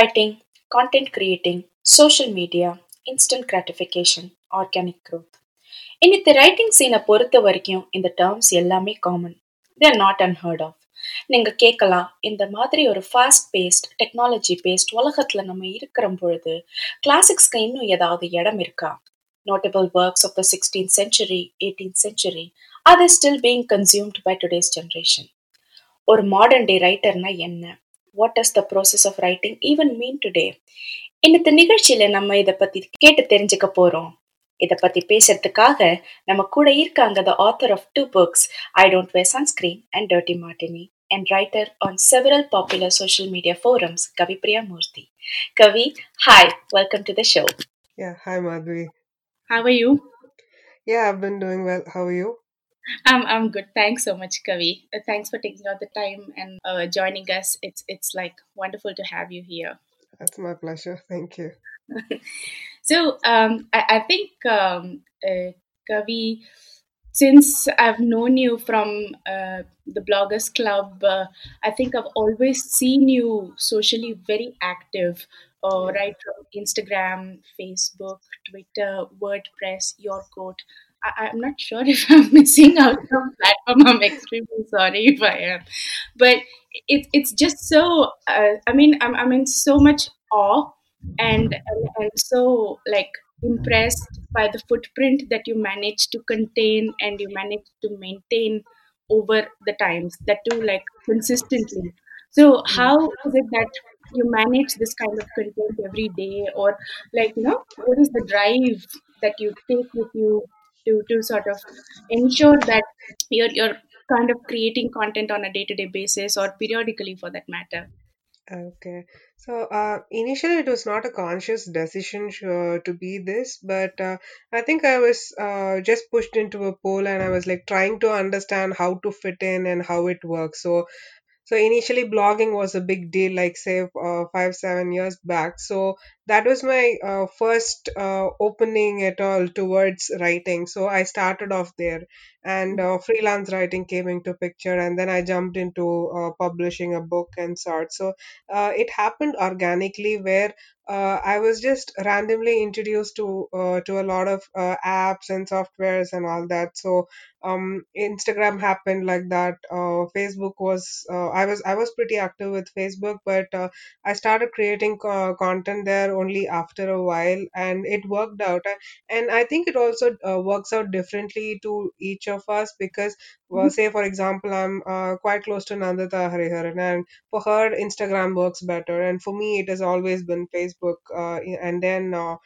writing, content creating, social media, instant gratification, organic growth. இன்னைக்கு writing சீனை பொறுத்த வரைக்கும் இந்த டேர்ம்ஸ் எல்லாமே common they're not unheard of நீங்க கேட்கலாம் இந்த மாதிரி ஒரு ஃபாஸ்ட் பேஸ்ட் டெக்னாலஜி பேஸ்ட் உலகத்துல நம்ம இருக்கிற பொழுது கிளாசிக்ஸ்க்கு இன்னும் ஏதாவது இடம் இருக்கா notable works of the 16th century, 18th century, are they still being consumed by today's generation? ஒரு மாடர்ன் டே ரைட்டர்னா என்ன what does the process of writing even mean today இன்னத்த நிகழ்ச்சியில நம்ம இதை பத்தி கேட்டு தெரிஞ்சுக்க போறோம் இதை பத்தி பேசுறதுக்காக நம்ம கூட இருக்காங்க the author of two books I don't wear sunscreen and dirty martini and writer on several popular social media forums, Kavi Priyamurthy. Kavi, hi, welcome to the show. Yeah, hi Madhuri. How are you? Yeah, I've been doing well. How are you? I'm I'm good. Thanks so much, Kavi. Uh, thanks for taking out the time and uh, joining us. It's it's like wonderful to have you here. That's my pleasure. Thank you. so um, I, I think um, uh, Kavi, since I've known you from uh, the Bloggers Club, uh, I think I've always seen you socially very active. Uh, right from Instagram, Facebook, Twitter, WordPress, YourQuote. I, I'm not sure if I'm missing out some platform. I'm extremely sorry if I am, but it, it's just so. Uh, I mean, I'm I'm in so much awe and, and so like impressed by the footprint that you managed to contain and you managed to maintain over the times. That too, like consistently. So how is it that you manage this kind of content every day, or like you know, what is the drive that you take with you to to sort of ensure that you're you're kind of creating content on a day to day basis or periodically for that matter? Okay. So uh, initially, it was not a conscious decision uh, to be this, but uh, I think I was uh, just pushed into a pool and I was like trying to understand how to fit in and how it works. So so initially blogging was a big deal like say uh, five seven years back so that was my uh, first uh, opening at all towards writing so i started off there and uh, freelance writing came into picture and then i jumped into uh, publishing a book and sort so uh, it happened organically where uh, I was just randomly introduced to uh, to a lot of uh, apps and softwares and all that. So um, Instagram happened like that. Uh, Facebook was uh, I was I was pretty active with Facebook, but uh, I started creating co- content there only after a while, and it worked out. Uh, And I think it also uh, works out differently to each of us because, well, say for example, I'm uh, quite close to Nandita Hariharan, and for her, Instagram works better, and for me, it has always been Facebook. Uh, and then. Uh,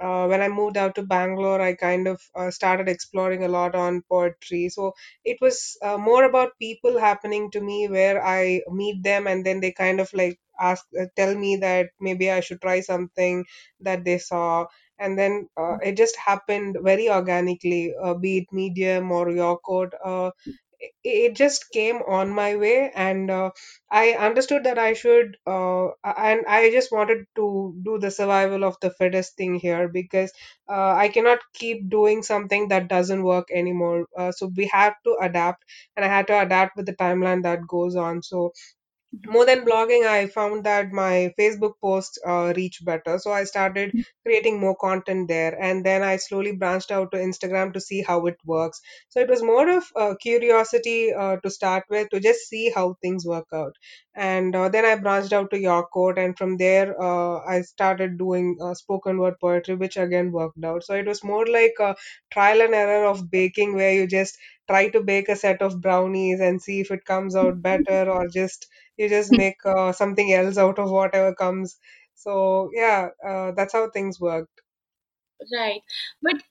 uh, when I moved out to Bangalore, I kind of uh, started exploring a lot on poetry. So it was uh, more about people happening to me where I meet them and then they kind of like ask, uh, tell me that maybe I should try something that they saw. And then uh, it just happened very organically, uh, be it Medium or YourQuote. Uh, it it just came on my way and uh, i understood that i should uh, and i just wanted to do the survival of the fittest thing here because i cannot keep doing something that doesn't work anymore so we have to adapt and i had to adapt with the timeline that goes on so more than blogging i found that my facebook posts uh, reach better. So i started creating more content there and then i slowly branched out to instagram to see how it works. So it was more of uh, curiosity uh, to start with to just see how things work out. And uh, then i branched out to YourQuote and from there uh, i started doing uh, spoken word poetry which again worked out. So it was more like a trial and error of baking where you just try to bake a set of brownies and see if it comes out better or just you just make uh, something else out of whatever comes so yeah uh, that's how things worked Right. But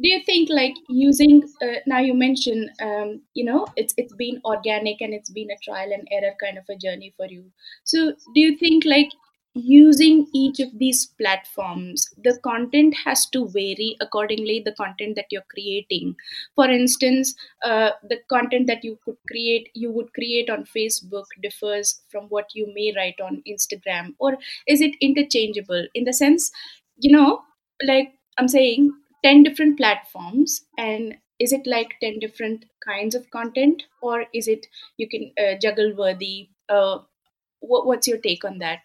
do you think like using uh, now you mentioned um, you know it's it's been organic and it's been a trial and error kind of a journey for you. So do you think like using each of these platforms the content has to vary accordingly the content that you're creating. For instance uh, the content that you could create you would create on facebook differs from what you may write on instagram or is it interchangeable? In the sense you know like i'm saying 10 different platforms and is it like 10 different kinds of content or is it you can uh, juggle worthy? Uh, what, what's your take on that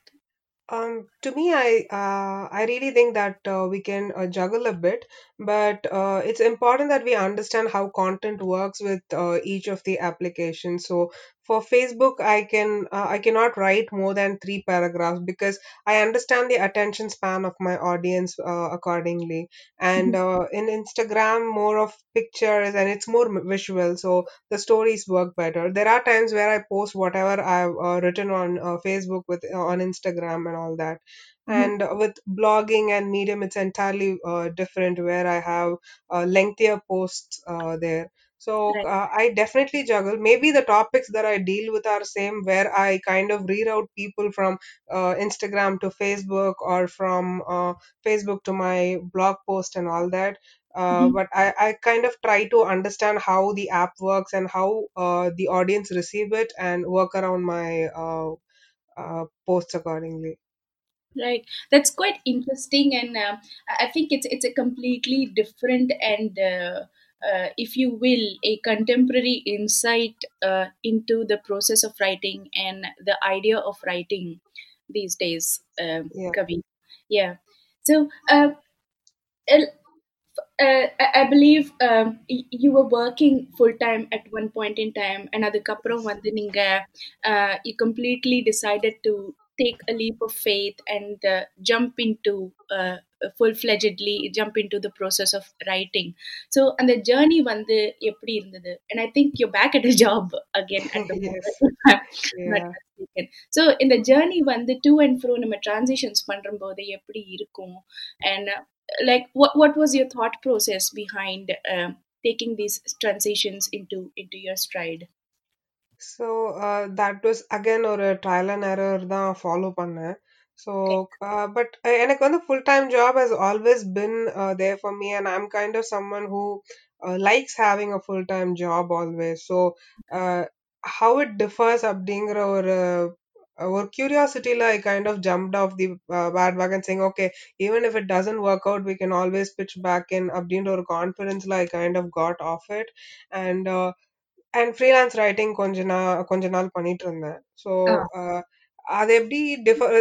Um, to me, I uh, I really think that uh, we can uh, juggle a bit, but uh, it's important that we understand how content works with uh, each of the applications. So for Facebook, I can uh, I cannot write more than three paragraphs because I understand the attention span of my audience uh, accordingly. And Mhm. uh, in Instagram, more of pictures and it's more visual, so the stories work better. There are times where I post whatever I've uh, written on uh, Facebook with uh, on Instagram and all that. Mhm. And uh, with blogging and Medium, it's entirely uh, different where I have uh, lengthier posts uh, there. So Right. uh, I definitely juggle. Maybe the topics that I deal with are same, where I kind of reroute people from uh, Instagram to Facebook or from uh, Facebook to my blog post and all that uh, Mhm. but I, I kind of try to understand how the app works and how uh, the audience receive it and work around my uh, uh, posts accordingly. Right. That's quite interesting, and uh, I I think it's it's a completely different and, uh, uh, if you will, a contemporary insight uh, into the process of writing and the idea of writing these days, um, yeah. Kavi. Yeah. So uh, uh I believe um, you were working full time at one point in time, and of months, Kapro Vandaninga, uh, uh, you completely decided to take a leap of faith and jump into full-fledgedly jump into the process of writing so and the journey வந்து எப்படி இருந்தது and i think you're back at a job again at the moment yeah. So இந்த journey வந்து to and fro நம்ம transitions பண்ணும்போது எப்படி இருக்கும் and like what was your thought process behind taking these transitions into into your stride so that was again ஒரு trial and error தான் follow பண்ணேன் So okay uh, but uh, எனக்கு வந்து full time job has always been uh, there for me and I'm kind of someone who uh, likes having a full time job always. So uh, how it differs அப்படிங்கிற ஒரு ஒரு curiosity I kind of jumped off the uh, bandwagon saying okay even if it doesn't work out we can always pitch back in அப்படின்ற ஒரு confidence I kind of got off it and uh, and freelance writing கொஞ்ச நா கொஞ்ச நாள் பண்ணிட்டு இருந்தேன் so ah அது எப்படி differ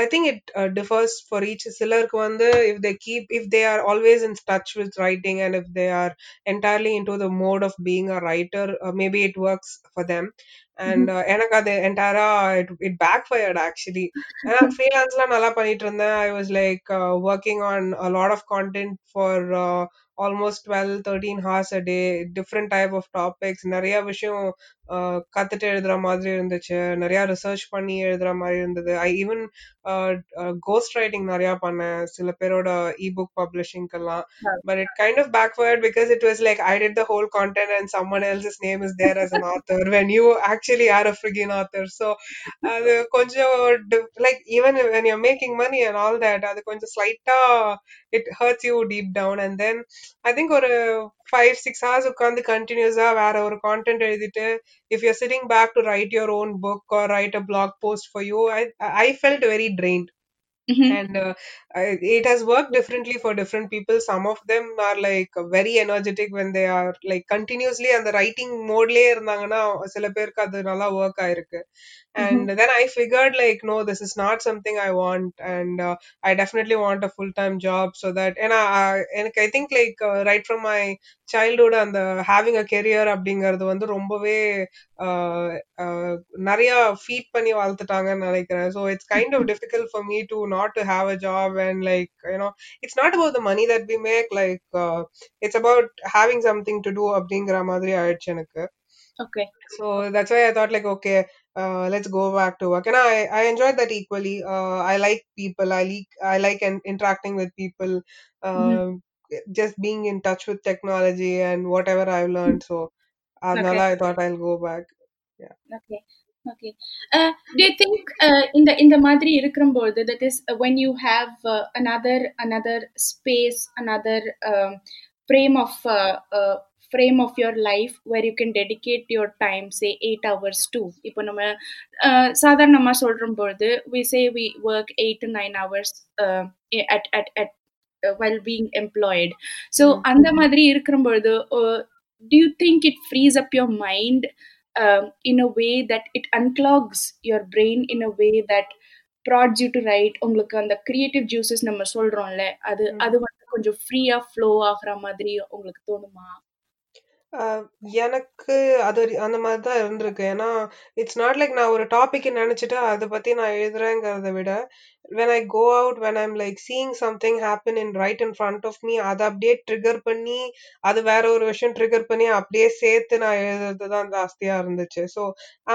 I think it differs for each சிலருக்கு வந்து if they keep if they are always in touch with writing and if they are entirely in to the mode of being a writer maybe it works for them and எனக்கு அது என்டையரா it it backfired actually ஏன்னா ஃப்ரீலான்ஸ்லாம் நல்லா பண்ணிட்டு இருந்தேன். I was like working on lot of content for almost twelve thirteen hours a day different type of topics நிறைய விஷயம் கத்துட்டு எழுதுற மாதிரி இருந்துச்சு. நிறைய ரிசர்ச் பண்ணி எழுதுற மாதிரி இருந்தது. ஐ ஈவன் கோஸ்ட் ரைட்டிங் நிறைய பண்ணேன். சில பேரோட ebook பப்ளிஷிங்க்கெல்லாம் but it kind of backward because it was like I did the whole content and someone else's name is there as an author when you actually are a freaking author so அது கொஞ்சம் like even when you making money and all that அது கொஞ்சம் ஸ்லைட்டா it hurts you deep down and then I think ஒரு five six hours உட்காந்து கண்டினியூஸா வேற ஒரு கான்டென்ட் எழுதிட்டு if you're sitting back to write your own book or write a blog post for you I I felt very drained mhm, and uh, I- it has worked differently for different people some of them are like very energetic when they are like continuously அந்த writing மோட்லயே இருந்தாங்கன்னா சில பேருக்கு அது நல்லா work ஆயிருக்கு and mhm, then i figured like no this is not something i want and uh, i definitely want a full-time job so that and i, I and i think like uh, right from my childhood and the having a career அப்படிங்கிறது வந்து ரொம்பவே uh, uh, நிறைய feet பண்ணி வளர்த்துட்டாங்கன்னு நினைக்கிறேன் so it's kind of difficult for me to not to have a job and like you know it's not about the money that we make like it's about having something to do அப்படிங்கிற மாதிரி ஆயிடுச்சு எனக்கு okay so that's why I thought like, okay, uh, let's go back to work. And I, I enjoyed that equally. Uh, I like people. I like I like in, interacting with people. mhm, Um, just being in touch with technology and whatever I've learned. So okay Adnala, I thought I'll go back. Yeah. okay okay uh, do you think uh, இந்த இந்த மாதிரி இருக்கும்போது that is uh, when you have uh, another another space another um, frame of uh, uh, frame of your life where you can dedicate your time say 8 hours to இப்போ நம்ம uh, சாதாரணமா சொல்லும்போது we say we work 8 to 9 hours uh, at at at uh, while being employed so Mm. அந்த மாதிரி இருக்கும்பொழுது uh, do you think it frees up your mind um, in a way that it unclogs your brain in a way that prods you to write உங்களுக்கு அந்த creative juices நம்ம சொல்றோம்ல அது. அது வந்து கொஞ்சம் ஃப்ரீயா ஃப்ளோ ஆகுற மாதிரி உங்களுக்கு தோணுமா? எனக்கு அது அந்த மாதிரி தான் இருந்திருக்கு. ஏன்னா இட்ஸ் நாட் லைக் நான் ஒரு டாபிக் நினைச்சிட்டு அதை பத்தி நான் எழுதுறேங்கிறத விட when I go out when I'm like seeing something happen in right in front of me அதை அப்படியே ட்ரிகர் பண்ணி அது வேற ஒரு விஷயம் ட்ரிகர் பண்ணி அப்படியே சேர்த்து நான் எழுதுறது தான் ஜாஸ்தியா இருந்துச்சு so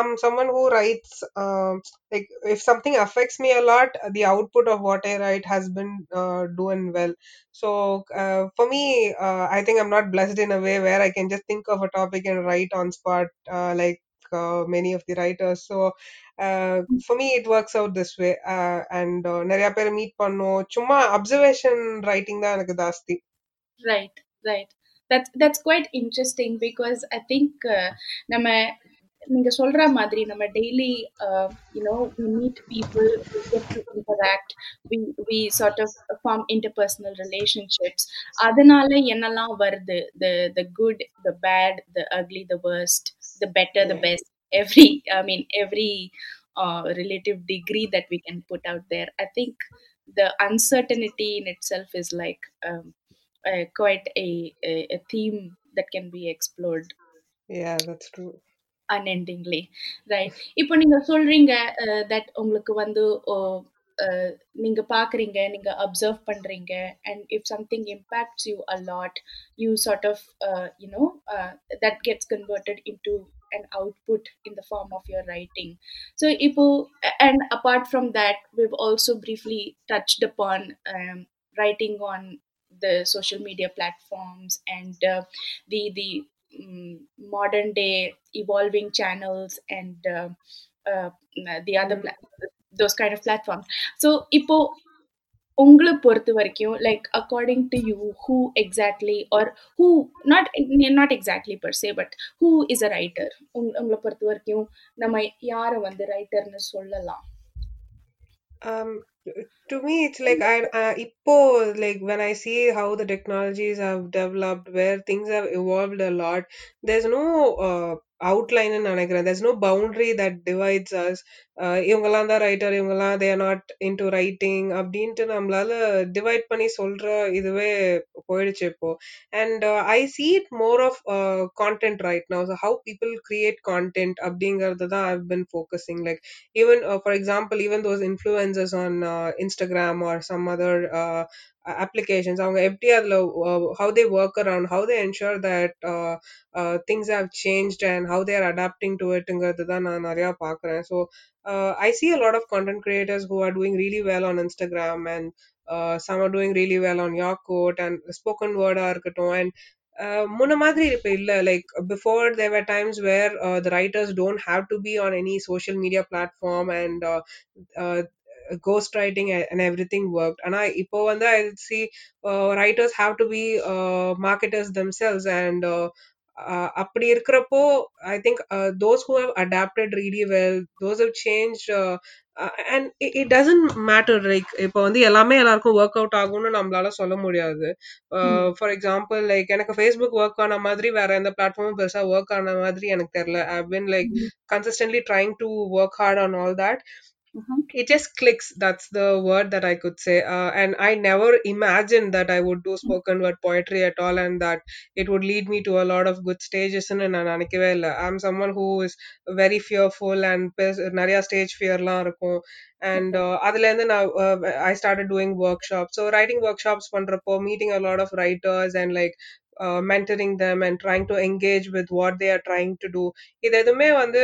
I'm someone who writes um, like if something affects me a lot the output of what I write has been uh, doing well so uh, for me uh, I think I'm not blessed in a way where I can just think of a topic and write on spot uh, for me it works out this way and நிறைய பேர் meet பண்ணோம் சும்மா observation writing தான் எனக்கு ஜாஸ்தி. Right right that's that's quite interesting because I think நம்ம நீங்க சொல்ற மாதிரி நம்ம daily you know we meet people get to interact we we sort of form interpersonal relationships அதனால என்னெல்லாம் வருது? The the good the bad the ugly the worst the better the best every i mean every uh, relative degree that we can put out there i think the uncertainty in itself is like um, uh, quite a, a a theme that can be explored yeah that's true unendingly right இப்போ நீங்க சொல்றீங்க that உங்களுக்கு வந்து oh, uh, நீங்க பாக்குறீங்க நீங்க observe பண்றீங்க and if something impacts you a lot you sort of uh, you know uh, that gets converted into an output in the form of your writing so ipo and apart from that we've also briefly touched upon um, writing on the social media platforms and uh, the the mm, modern day evolving channels and uh, uh, the other pla- those kind of platforms so இப்போ உங்களை பொறுத்த வரைக்கும் like according to you who exactly are who not not exactly per se but who is a writer உங்களை பொறுத்த வரைக்கும் நம்ம யாரை வந்து ரைட்டர்னு சொல்லலாம் um to me it's like i uh, ipo like when i see how the technologies have developed where things have evolved a lot there's no uh, outline ன்னு நினைக்கிறேன் there's no boundary that divides us uh, இவங்கெல்லாம் தான் writer இவங்கெல்லாம் they are not into writing அப்படின்ட்டு நம்மளால divide பண்ணி சொல்ற இதுவே போயிடுச்சு இப்போ and uh, i see it more of uh, content right now so how people create content அப்படிங்கறது தான் i've been focusing like even uh, for example even those influencers on uh, instagram or some other uh, a- applications. அவங்க எப்படி how they work around how they ensure that things have changed and how they are adapting to it தான் நான் நிறைய பார்க்குறேன். So uh, i see a lot of content creators who are doing really well on instagram and some are doing really well on YourQuote and spoken word ஆ இருக்கட்டும். And முன்ன மாதிரி like before, there were times where the writers don't have to be on any social media platform, and ghost writing and everything work ஆனால் இப்போ வந்து I see writers have to be marketers themselves and அப்படி இருக்கிறப்போ I think those who have adapted really well those have change and it doesn't matter like இப்போ வந்து எல்லாமே எல்லாருக்கும் work out ஆகும்னு நம்மளால சொல்ல முடியாது. ஃபார் எக்ஸாம்பிள் லைக் எனக்கு ஃபேஸ்புக் ஒர்க் ஆன மாதிரி வேற எந்த பிளாட்ஃபார்மும் பெருசாக ஒர்க் ஆன மாதிரி எனக்கு தெரியல. I been like consistently trying to work hard on all that Mhm. it just clicks that's the word that i could say uh, and i never imagined that i would do spoken word poetry at all and that it would lead me to a lot of good stages and நான் நினைக்கவே இல்லை i'm someone who is very fearful and பெஸ்- நிறைய stage fearலாம் இருக்கும் and uh, அதுல இருந்து நான் uh, i started doing workshops so writing workshops பண்றப்போ meeting a lot of writers and like uh, mentoring them and trying to engage with what they are trying to do. இது எதுவுமே வந்து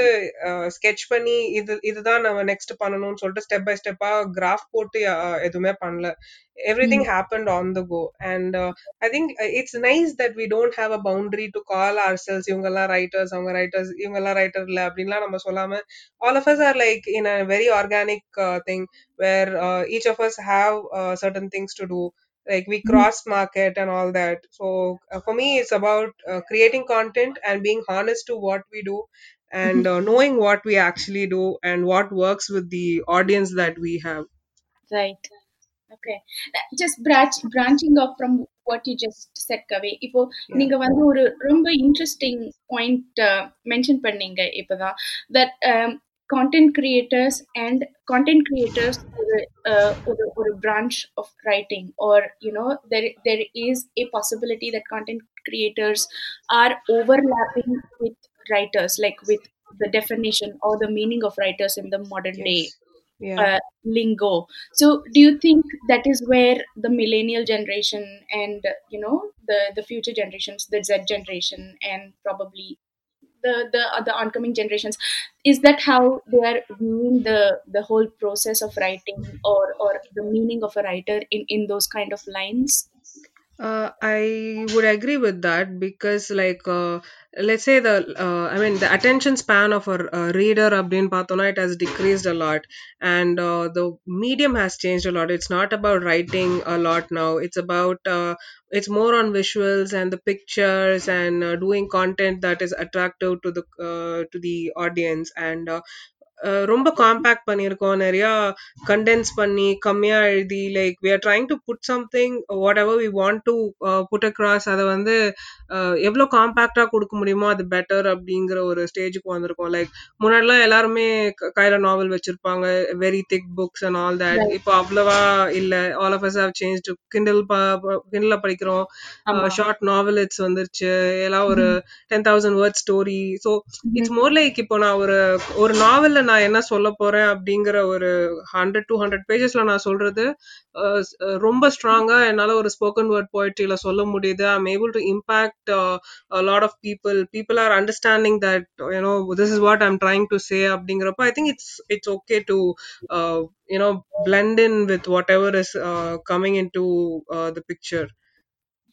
sketch பண்ணி இது இதுதான் நம்ம நெக்ஸ்ட் பண்ணணும்னு சொல்லிட்டு ஸ்டெப் பை ஸ்டெப்பா கிராஃப் போட்டு uh, எதுவுமே பண்ணல. Everything happened on the go and I think it's nice that we don't have a boundary to call ourselves இவங்கெல்லாம் ரைட்டர்ஸ் அவங்க ரைட்டர்ஸ் இவங்கெல்லாம் ரைட்டர் இல்ல அப்படின்லாம் நம்ம சொல்லாம all of us are like in a very organic uh, thing where uh, each of us have uh, certain things to do. like we cross market and all that so uh, for me it's about uh, creating content and being honest to what we do and uh, knowing what we actually do and what works with the audience that we have Right. Okay. Uh, Just branch branching off from what you just said, Kavi. இப்போ Yeah. நீங்க வந்து ஒரு ரொம்ப interesting point mention பண்ணீங்க இப்பதான் that content creators and content creators or a, uh, or, a, or a branch of writing or you know there there is a possibility that content creators are overlapping with writers like with the definition or the meaning of writers in the modern day Yeah. uh, lingo. So, do you think that is where the millennial generation and you know the the future generations, the Z generation, and probably the the uh, other oncoming generations, is that how they are viewing the the whole process of writing or or the meaning of a writer in in those kind of lines? Uh, I would agree with that because, like, uh, let's say the, uh, I mean, the attention span of a, a reader, Abdin it has decreased a lot, and uh, the medium has changed a lot. It's not about writing a lot now. It's about, uh, it's more on visuals and the pictures and uh, doing content that is attractive to the uh, to the audience. And uh, ரொம்ப compact பண்ணியிருக்கோம். நிறைய condense பண்ணி கம்மியா எழுதி like we are trying to put something whatever we want to uh, put across அதை வந்து அஹ், எவ்வளவு காம்பேக்டா கொடுக்க முடியுமோ அது பெட்டர் அப்படிங்கிற ஒரு ஸ்டேஜுக்கு வந்திருக்கோம். லைக் முன்னாடிலாம் எல்லாருமே கையில நாவல் வச்சிருப்பாங்க. Very thick books and all that. இப்போ அவ்வளவா இல்ல. All of us have change Kindle Kindle படிக்கிறோம். ஷார்ட் நாவலிட்ஸ் வந்துருச்சு. எல்லாம் ஒரு ten thousand word story so it's more like இப்போ நான் ஒரு ஒரு நாவல்ல நான் என்ன சொல்ல போறேன் அப்படிங்கிற ஒரு ஹண்ட்ரட் டூ ஹண்ட்ரட் பேஜஸ்ல நான் சொல்றது அஹ், ஸ்- அஹ், ரொம்ப ஸ்ட்ராங்கா என்னால ஒரு ஸ்போக்கன் வேர்ட் போய்ட்ரியில சொல்ல முடியுது I am able to impact lot of people people are understanding that you know this is what I'm trying to say அப்படிங்கிறப்ப I think it's it's okay to you know blend in with whatever is uh, coming into uh, the picture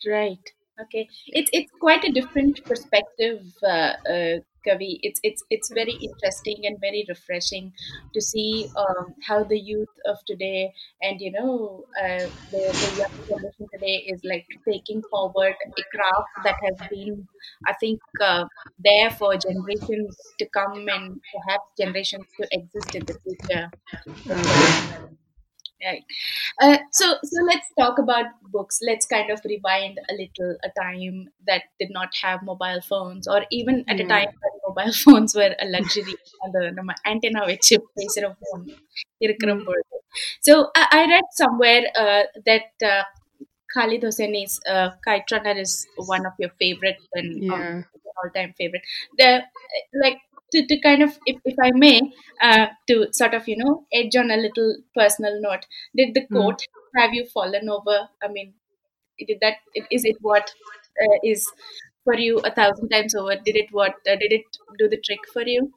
Right. Okay. It's it's quite a different perspective, uh, uh, Kavi. It's it's it's very interesting and very refreshing to see um, how the youth of today and you know uh, the the young generation today is like taking forward a craft that has been, I think, uh, there for generations to come and perhaps generations to exist in the future okay right uh, so so let's talk about books let's kind of rewind a little a time that did not have mobile phones or even at mm. a hmm. time when mobile phones were a luxury அந்த நம்ம hmm. so I, I read somewhere uh, that uh, Khaled Hosseini's uh, kite runner is one of your favorite and um, yeah. all-time favorite. The like to, to kind of, if, if I may, uh, to sort of you know edge on a little personal note. Did the mm. quote have you fallen over? I mean, did that is it what uh, is for you a thousand times over? Did it what uh, did it do the trick for you?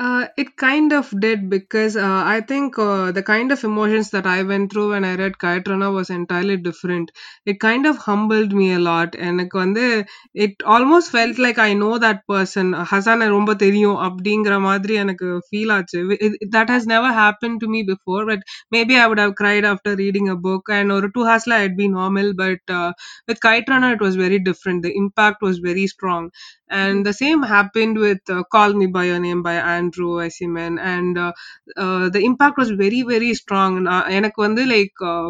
Uh, it kind of did because uh, I think uh, the kind of emotions that I went through when I read Kite Runner was entirely different. It kind of humbled me a lot, and it almost felt like I know that person. Hassan ரொம்ப தெரியும் அப்படிங்கிற மாதிரி and feel That has never happened to me before, but maybe I would have cried after reading a book. And or two hasla I'd be normal, but uh, with Kite Runner it was very different. The impact was very strong. And the same happened with uh, Call Me By Your Name by André Aciman. And uh, uh, the impact was very, very strong. எனக்கு வந்து like, uh,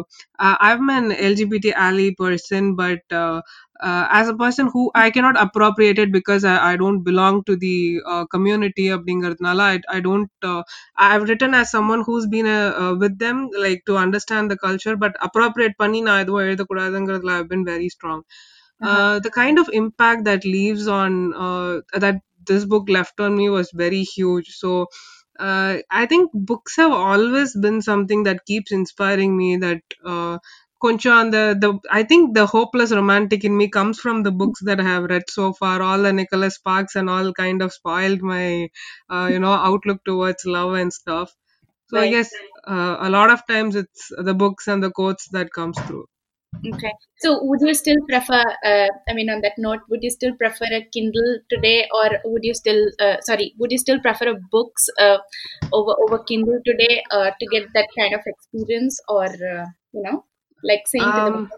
I'm an LGBT ally person, uh, uh, as a person who I cannot appropriate it because I, I don't belong to the uh, community அப்படிங்கிறதுனால I, I don't uh, I've written as someone who's been uh, uh, with them like to understand the culture but appropriate பண்ணி நான் the எழுதக்கூடாதுங்கிறதுல I've been very strong uh, the kind of impact that leaves on uh, that this book left on me was very huge so uh, i think books have always been something that keeps inspiring me that uh, the, the I think the hopeless romantic in me comes from the books that I have read so far. All the Nicholas Sparks and all kind of spoiled my uh, you know outlook towards love and stuff. So right. I guess uh, a lot of times it's the books and the quotes that comes through. Okay. So would you still prefer, uh, I mean, on that note, would you still prefer a Kindle today or would you still, uh, sorry, would you still prefer a books uh, over, over Kindle today uh, to get that kind of experience or, uh, you know, like saying to them Um,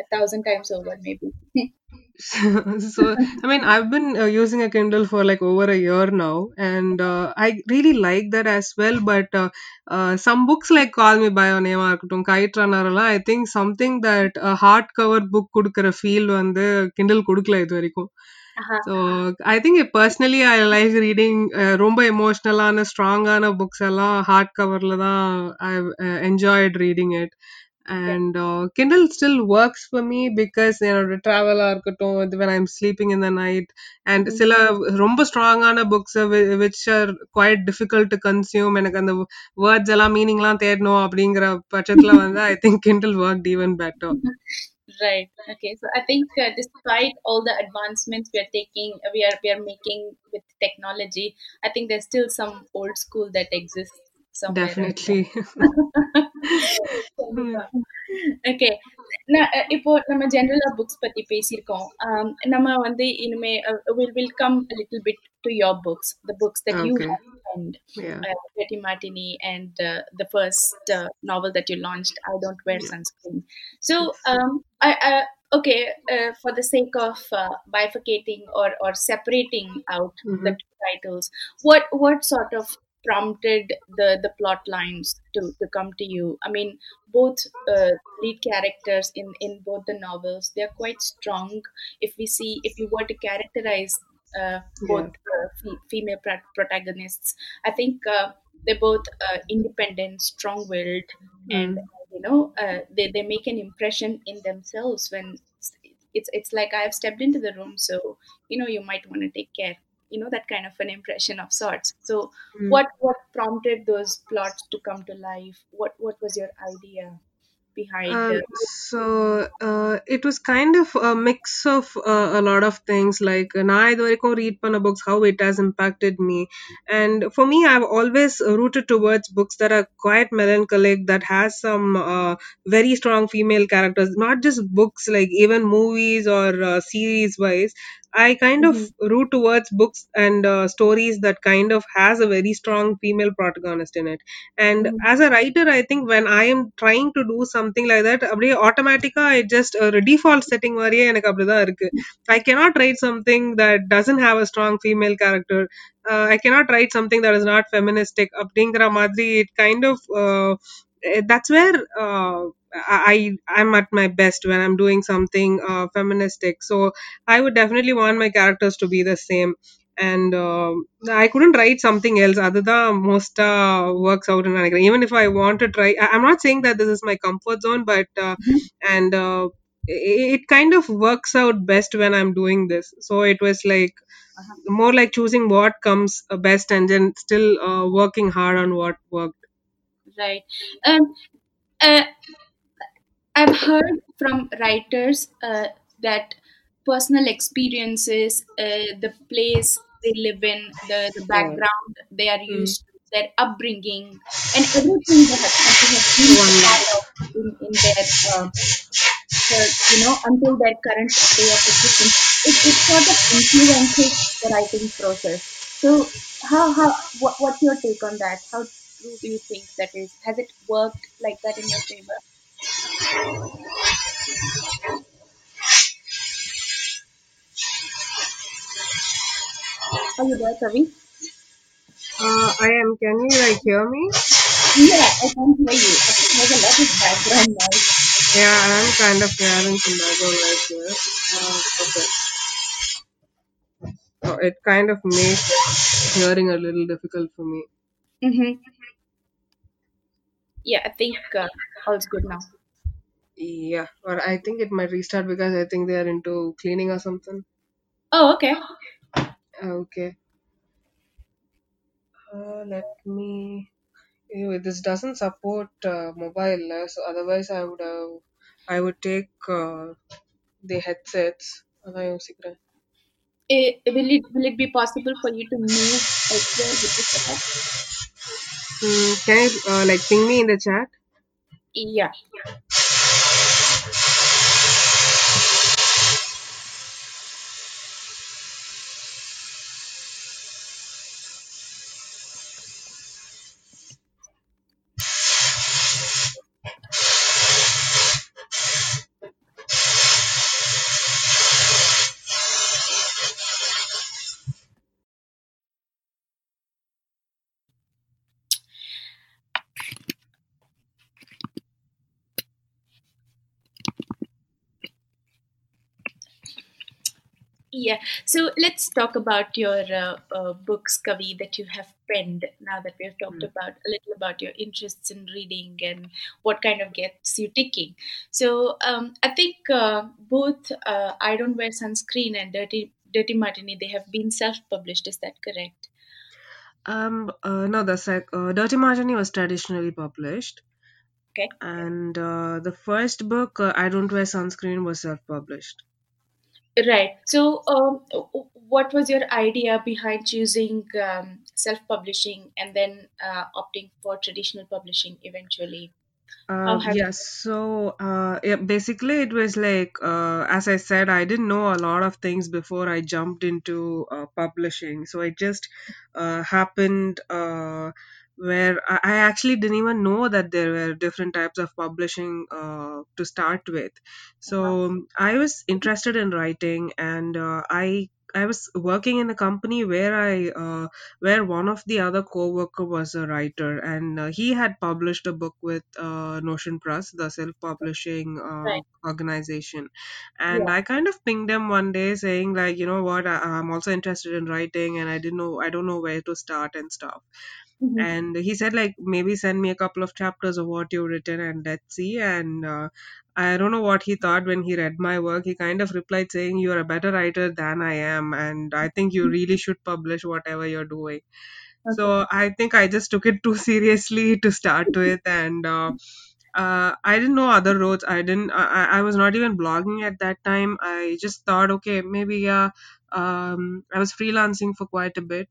a thousand times over maybe? so i mean i've been uh, using a kindle for like over a year now and uh, i really like that as well but uh, uh, some books like call me by your name ஆ இருக்கட்டும் kite runner எல்லாம் i think something that a hard cover book கொடுக்கிற feel வந்து kindle கொடுக்கல இது வரைக்கும் Uh-huh. So I think it- personally I like reading uh, ரொம்ப எமோஷ்னலான ஸ்ட்ராங்கான books எல்லாம் ஹார்ட் கவர்ல தான் I enjoyed reading it Yeah. And கிண்டல் still works for me because என்னோட ட்ராவலா இருக்கட்டும் இது when I'm sleeping in the night and Mm. சில ரொம்ப ஸ்ட்ராங்கான books which are quite difficult to consume எனக்கு அந்த வேர்ட்ஸ் எல்லாம் மீனிங்லாம் தேடணும் அப்படிங்கிற பட்சத்துல வந்து ஐ திங்க் கிண்டல் work even better Right. Okay. So I think uh, despite all the advancements we are taking, uh, we are we are making with technology, I think there's still some old school that exists somewhere. Definitely கண்டிப்பா. Okay நான் இப்போ நம்ம ஜென்ரலா books பத்தி பேசியிருக்கோம் நம்ம வந்து இனிமே will will come little bit to your books the books that you and yeah. uh, Dirty Martini and uh, the first uh, novel that you launched, I Don't Wear yeah. Sunscreen. So, um, I, okay, uh, for the sake of uh, bifurcating or, or separating out mm-hmm. the two titles, what what sort of prompted the the plot lines to, to come to you? I mean, both uh, lead characters in in both the novels they are quite strong. If we see, if you were to characterize uh, both uh, fe- female pro- protagonists, I think uh, they're both uh, independent, strong-willed, and Mm. uh, you know uh, they they make an impression in themselves when it's it's like I have stepped into the room, so you know you might want to take care You know that kind of an impression of sorts. So Mm. what what prompted those plots to come to life? What what was your idea behind? Um, Uh, so uh, it was kind of a mix of uh, a lot of things. Like நான் இது வரைக்கும் read பண்ண books, how it has impacted me, and for me, I've always rooted towards books that are quite melancholic, that has some uh, very strong female characters. Not just books, like even movies or uh, series wise. I kind of Mhm. root towards books and uh, stories that kind of has a very strong female protagonist in it. And Mhm. as a writer, I think when I am trying to do something like that, அப்படியே ஆட்டோமேட்டிக்கா I just ஒரு default setting மாதிரியே எனக்கு அப்படிதான் இருக்கு ஐ cannot write something that doesn't have a strong female character uh, i cannot write something that is not feministic அப்படிங்கிற மாதிரி it kind of uh, eh, that's where uh, I I'm at my best when I'm doing something uh, feministic. So I would definitely want my characters to be the same. And uh, I couldn't write something else other than most uh, works out in Anagram. Even if I want to try, I- I'm not saying that this is my comfort zone, but uh, Mhm. and uh, it, it kind of works out best when I'm doing this. So it was like Uh-huh. more like choosing what comes uh, best and then still uh, working hard on what worked. Right. Um, uh, I've heard from writers uh, that personal experiences, uh, the place they live in, the, the background they are Mm. used to, their upbringing, and everything they have, they have been part of in, in their, uh, uh, you know, until their current day of existence, it, it sort of influences the writing process. So, how, how, what, what's your take on that? How true do you think that is? Has it worked like that in your favor? Are you there, Kavi? Uh, I am. Can you like hear me? Yeah, I can hear you. I think there's a lot of background noise. Yeah, I'm kind of hearing some background noise here. Uh, okay. Oh, it kind of makes hearing a little difficult for me. Mm-hmm. Yeah, I think uh, all's good now. Yeah, or I think it might restart because I think they are into cleaning or something. Oh, okay. Okay. Uh, let me. Anyway, this doesn't support uh, mobile, uh, so otherwise I would have, I would take uh, the headsets. It, eh, will it will it be possible for you to move elsewhere with the? Mm, can you uh, like ping me in the chat? Yeah. So let's talk about your uh, uh, books, Kavi, that you have penned. Now that we have talked Mm. about a little about your interests in reading and what kind of gets you ticking. So um, I think uh, both uh, I Don't Wear Sunscreen and Dirty Dirty Martini they have been self-published. Is that correct? Um, uh, no, the sec- uh, Dirty Martini was traditionally published, Okay. and uh, the first book, uh, I Don't Wear Sunscreen, was self-published. Right. So, um, what was your idea behind choosing um, self-publishing and then uh, opting for traditional publishing eventually? Have yes, so uh, yeah, basically it was like, uh, as I said, I didn't know a lot of things before I jumped into uh, publishing. So it just uh, happened uh, where I, actually didn't even know that there were different types of publishing uh, to start with. uh-huh. So um, I was interested in writing, and uh, I I was working in a company where I uh, where one of the other co-worker was a writer and uh, he had published a book with uh, notion press the self-publishing uh, right? organization and Yeah. i kind of pinged him one day saying like you know what I, i'm also interested in writing and i didn't know i don't know where to start and stuff Mhm. and he said like maybe send me a couple of chapters of what you've written and let's see and uh, i don't know what he thought when he read my work he kind of replied saying you're a better writer than i am and i think you really should publish whatever you're doing Okay. so i think i just took it too seriously to start with and uh, uh, I didn't know other roads. I didn't. I, I was not even blogging at that time. I just thought, okay, maybe yeah. Um, I was freelancing for quite a bit,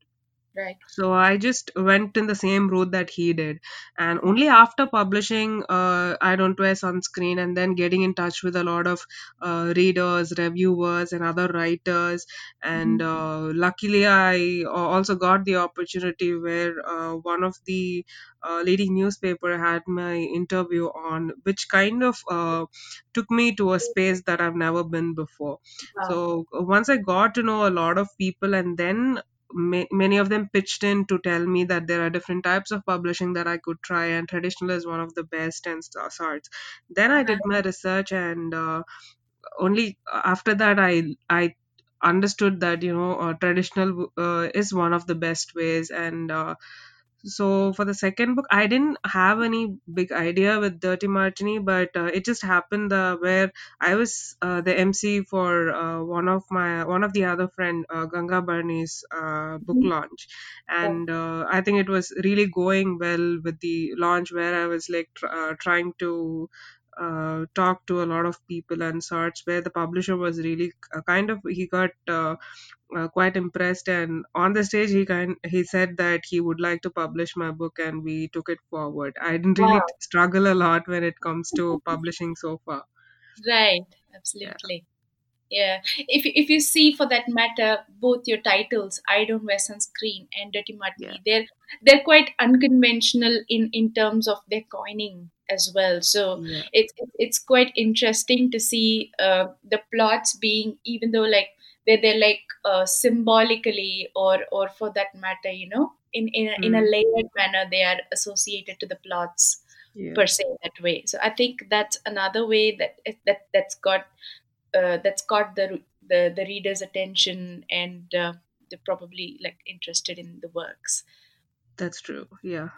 Right. so I just went in the same route that he did. And only after publishing uh, I Don't Wear Sunscreen and then getting in touch with a lot of uh, readers, reviewers, and other writers. And Mhm. uh, luckily, I also got the opportunity where uh, one of the uh, leading newspaper had my interview on, which kind of uh, took me to a space that I've never been before. Wow. So uh, once I got to know a lot of people, and then ma- many of them pitched in to tell me that there are different types of publishing that I could try, and traditional is one of the best and so- sorts. Then I did my research, and uh, only after that I I understood that you know uh, traditional uh, is one of the best ways and uh, so for the second book, I didn't have any big idea with Dirty Martini, but uh, it just happened uh, where I was uh, the MC for uh, one of my one of the other friend uh, Ganga Barney's uh, book Mhm. launch, and uh, I think it was really going well with the launch where I was like tr- uh, trying to. Uh, talk to a lot of people and such where the publisher was really uh, kind of he got uh, uh, quite impressed and on the stage he kind he said that he would like to publish my book and we took it forward i didn't really Wow. struggle a lot when it comes to publishing so far Right. Absolutely. Yeah. If if you see for that matter, both your titles, I Don't Wear Sunscreen and Dirty yeah they're they're quite unconventional in in terms of their coining as well. So yeah. it's it's quite interesting to see uh, the plots being even though like they're they're like uh, symbolically or or for that matter, you know, in in a, in a mm, layered manner they are associated to the plots yeah. per se that way. So I think that's another way that that that's got uh, that's caught the the the reader's attention and uh, they're probably like interested in the works. That's true. Yeah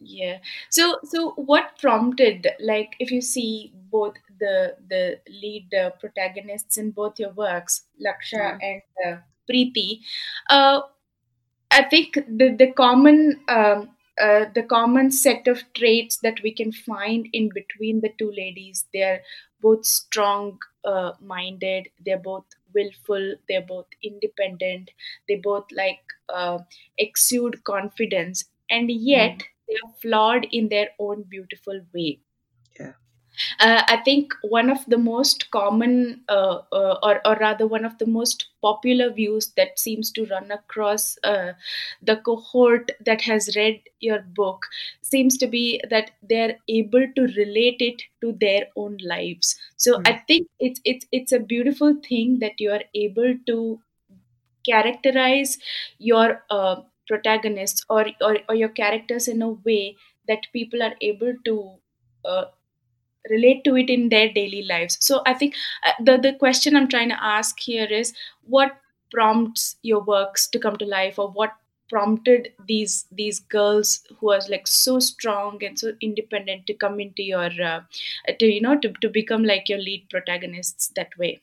yeah. So so what prompted like if you see both the the lead uh, protagonists in both your works laksha yeah and uh, preeti uh, I think the the common um, uh, the common set of traits that we can find in between the two ladies, they're both strong uh, minded, they're both willful, they're both independent, they both like uh, exude confidence, and yet mm, they are flawed in their own beautiful way. Yeah. Uh, I think one of the most common, uh, uh, or, or rather, one of the most popular views that seems to run across uh, the cohort that has read your book seems to be that they're able to relate it to their own lives. So mm, I think it's it's it's a beautiful thing that you are able to characterize your uh, protagonists or, or or your characters in a way that people are able to. Uh, relate to it in their daily lives so i think uh, the the question i'm trying to ask here is what prompts your works to come to life or what prompted these these girls who are like so strong and so independent to come into your uh, to you know to, to become like your lead protagonists that way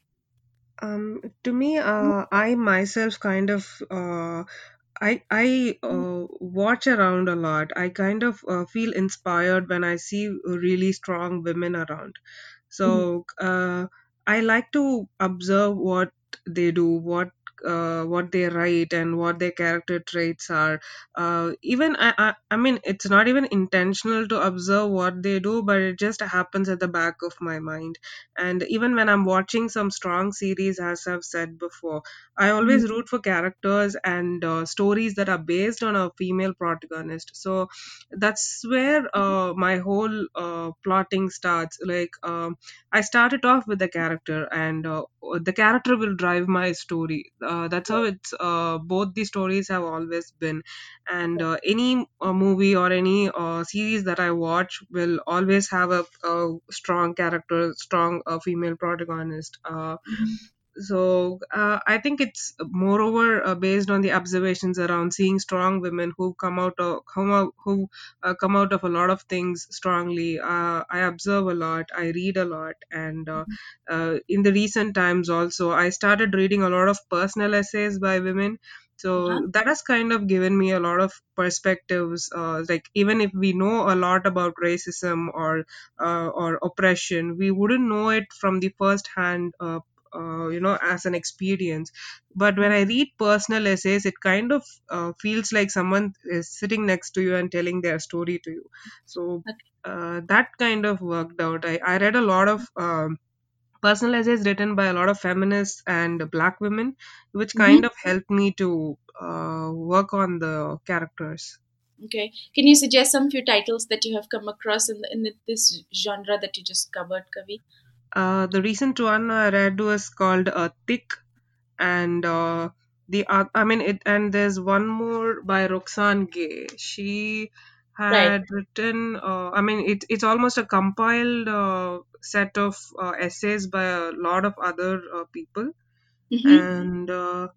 Um, to me, uh, I myself kind of uh, I I uh, watch around a lot. I kind of uh, feel inspired when I see really strong women around. Mhm. So uh, I like to observe what they do, what uh, what they write, and what their character traits are. Uh, even I, I I mean, it's not even intentional to observe what they do, but it just happens at the back of my mind. And even when I'm watching some strong series, as I've said before, I always root for characters and uh, stories that are based on a female protagonist. So that's where uh, my whole uh, plotting starts. Like um, I started off with the character, and uh, the character will drive my story. Uh, that's how it's. Uh, both the stories have always been, and uh, any uh, movie or any uh, series that I watch will always have a, a strong character, strong uh, female protagonist. Uh, Mhm. So uh, I think it's moreover uh, based on the observations around seeing strong women who come out of come out, who uh, come out of a lot of things strongly. Uh, I observe a lot, I read a lot, and uh, uh, in the recent times also, I started reading a lot of personal essays by women. Uh-huh. So that has kind of given me a lot of perspectives. Uh, like even if we know a lot about racism or uh, or oppression, we wouldn't know it from the first hand uh, uh, you know as an experience but when i read personal essays it kind of uh, feels like someone is sitting next to you and telling their story to you so uh, that kind of worked out i, I read a lot of um, personal essays written by a lot of feminists and black women which kind Mhm. of helped me to uh, work on the characters Okay. Can you suggest some few titles that you have come across in the, in this genre that you just covered, Kavi? Uh, the recent one i read was called uh, thick and uh, the oth- I mean it and there's one more by Roxane Gay. She Right. had written uh, I mean it, it's almost a compiled uh, set of uh, essays by a lot of other uh, people Mm-hmm. and uh,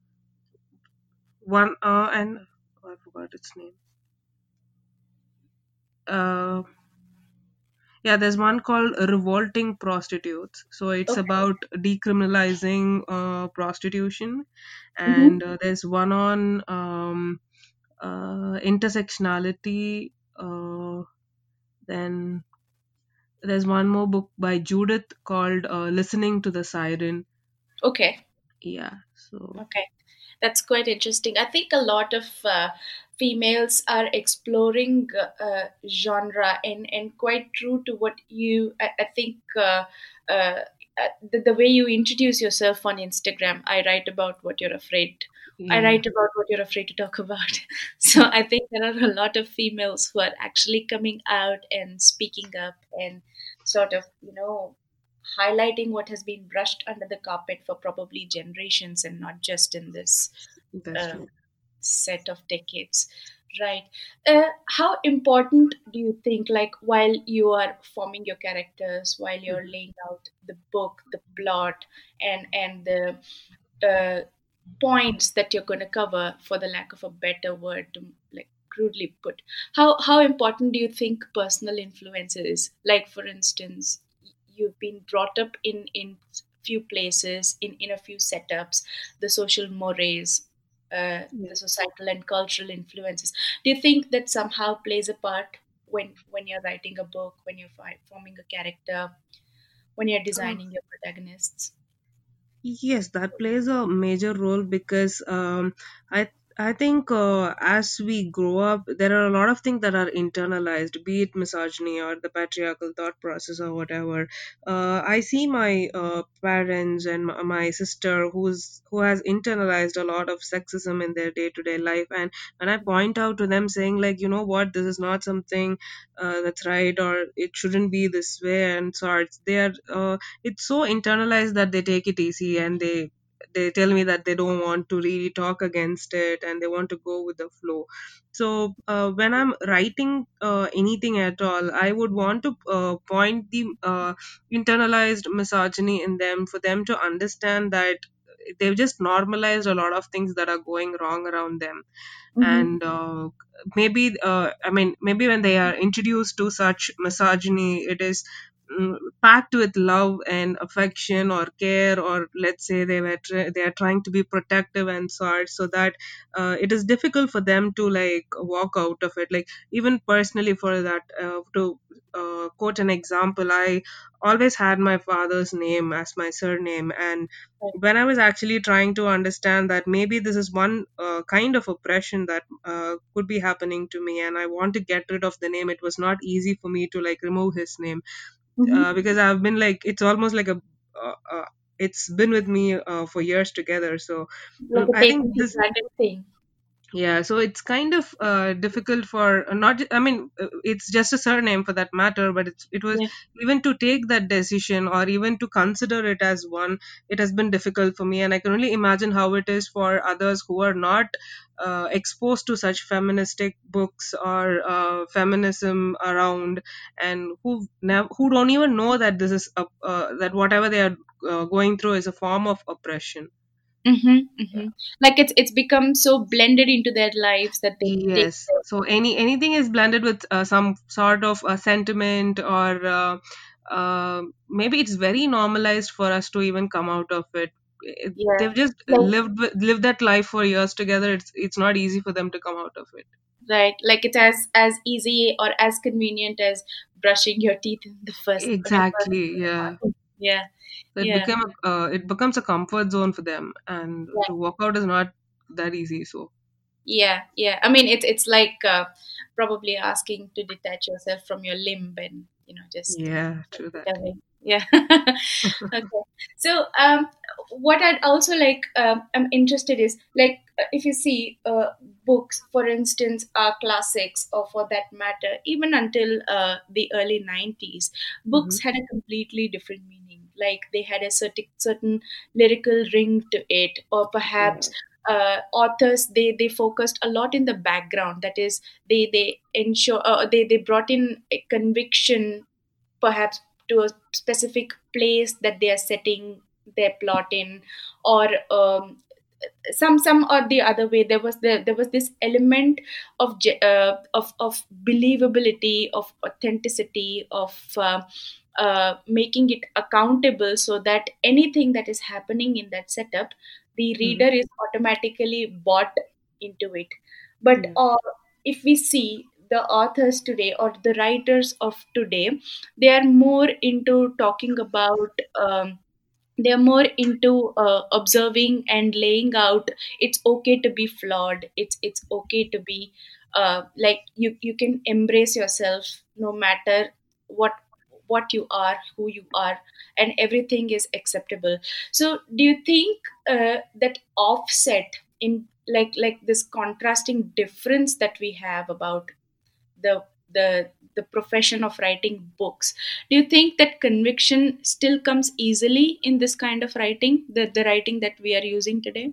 one uh, and oh, I forgot its name. Yeah, there's one called Revolting Prostitutes. So it's Okay. about decriminalizing uh, prostitution, Mm-hmm. and uh, there's one on um, uh, intersectionality. Uh, then there's one more book by Judith called uh, Listening to the Siren. Okay. Yeah, so Okay. That's quite interesting. I think a lot of uh, females are exploring uh, genre and, and quite true to what you, I, I think, uh, uh, uh, the, the way you introduce yourself on Instagram. I write about what you're afraid. I write about what you're afraid to talk about. So I think there are a lot of females who are actually coming out and speaking up and sort of, you know, highlighting what has been brushed under the carpet for probably generations and not just in this uh, set of decades. Right. Uh, how important do you think like while you are forming your characters while you're Mhm. laying out the book the plot and and the uh, points that you're going to cover for the lack of a better word to like crudely put how how important do you think personal influence is like for instance you've been brought up in in few places in in a few setups the social mores uh, the societal and cultural influences. Do you think that somehow plays a part when when you're writing a book when you're forming a character when you're Uh, designing your protagonists? Yes, that plays a major role because um, I I think uh, as we grow up, there are a lot of things that are internalized, be it misogyny or the patriarchal thought process or whatever. Uh, I see my uh, parents and my, sister who's who has internalized a lot of sexism in their day to day life, and when I point out to them saying like, you know what, this is not something uh, that's right or it shouldn't be this way and sorts, they are. Uh, it's so internalized that they take it easy and they they tell me that they don't want to really talk against it and they want to go with the flow so uh, when i'm writing uh, anything at all i would want to uh, point the uh, internalized misogyny in them for them to understand that they've just normalized a lot of things that are going wrong around them Mm-hmm. and uh, maybe uh, i mean maybe when they are introduced to such misogyny it is packed with love and affection or care or let's say they were tr- they are trying to be protective and such so that uh, it is difficult for them to like walk out of it. Like even personally for that uh, to uh, quote an example i always had my father's name as my surname and when I was actually trying to understand that maybe this is one uh, kind of oppression that uh, could be happening to me, and I want to get rid of the name, it was not easy for me to like remove his name uh, Mm-hmm. because I've been like it's almost like a uh, uh, it's been with me uh, for years together. So Like a I think this thing. Yeah, so it's kind of uh, difficult for not. I mean, it's just a surname for that matter, but it's it was Yeah. even to take that decision or even to consider it as one. It has been difficult for me, and I can only imagine how it is for others who are not uh, exposed to such feministic books or uh, feminism around, and who nev- who don't even know that this is a, uh, that whatever they are uh, going through is a form of oppression. Mm-hmm. Mm-hmm. Like it's it's become so blended into their lives that they. Yes. So any anything is blended with uh, some sort of uh, sentiment or uh, uh, maybe it's very normalized for us to even come out of it. Yeah. They've just Like lived lived that life for years together. It's it's not easy for them to come out of it. right. Like it's as as easy or as convenient as brushing your teeth in the first on your first Exactly. Yeah. Yeah. So it Yeah. became a, uh, it becomes a comfort zone for them, and Yeah. to walk out is not that easy. So Yeah. Yeah. I mean, it's it's like uh, probably asking to detach yourself from your limb and you know just yeah, true that. it. Yeah. okay. So, um, what I'd also like, um, I'm interested is like uh, if you see uh, books, for instance, are classics, or for that matter, even until uh, the early '90s, hmm books had a completely different meaning. Like they had a certain certain lyrical ring to it, or perhaps uh, authors they they focused a lot in the background. That is, they they ensure uh, they they brought in a conviction perhaps to a specific place that they are setting their plot in or um, some some or the other way there was the, there was this element of uh, of of believability of authenticity of uh, uh, making it accountable so that anything that is happening in that setup the hmm. reader is automatically bought into it. But Yeah. uh, if we see the authors today or the writers of today they are more into talking about um, they are more into uh, observing and laying out it's okay to be flawed. It's it's okay to be uh, like you you can embrace yourself no matter what what you are who you are and everything is acceptable. So do you think uh, that offset in like like this contrasting difference that we have about the the the profession of writing books do you think that conviction still comes easily in this kind of writing the the writing that we are using today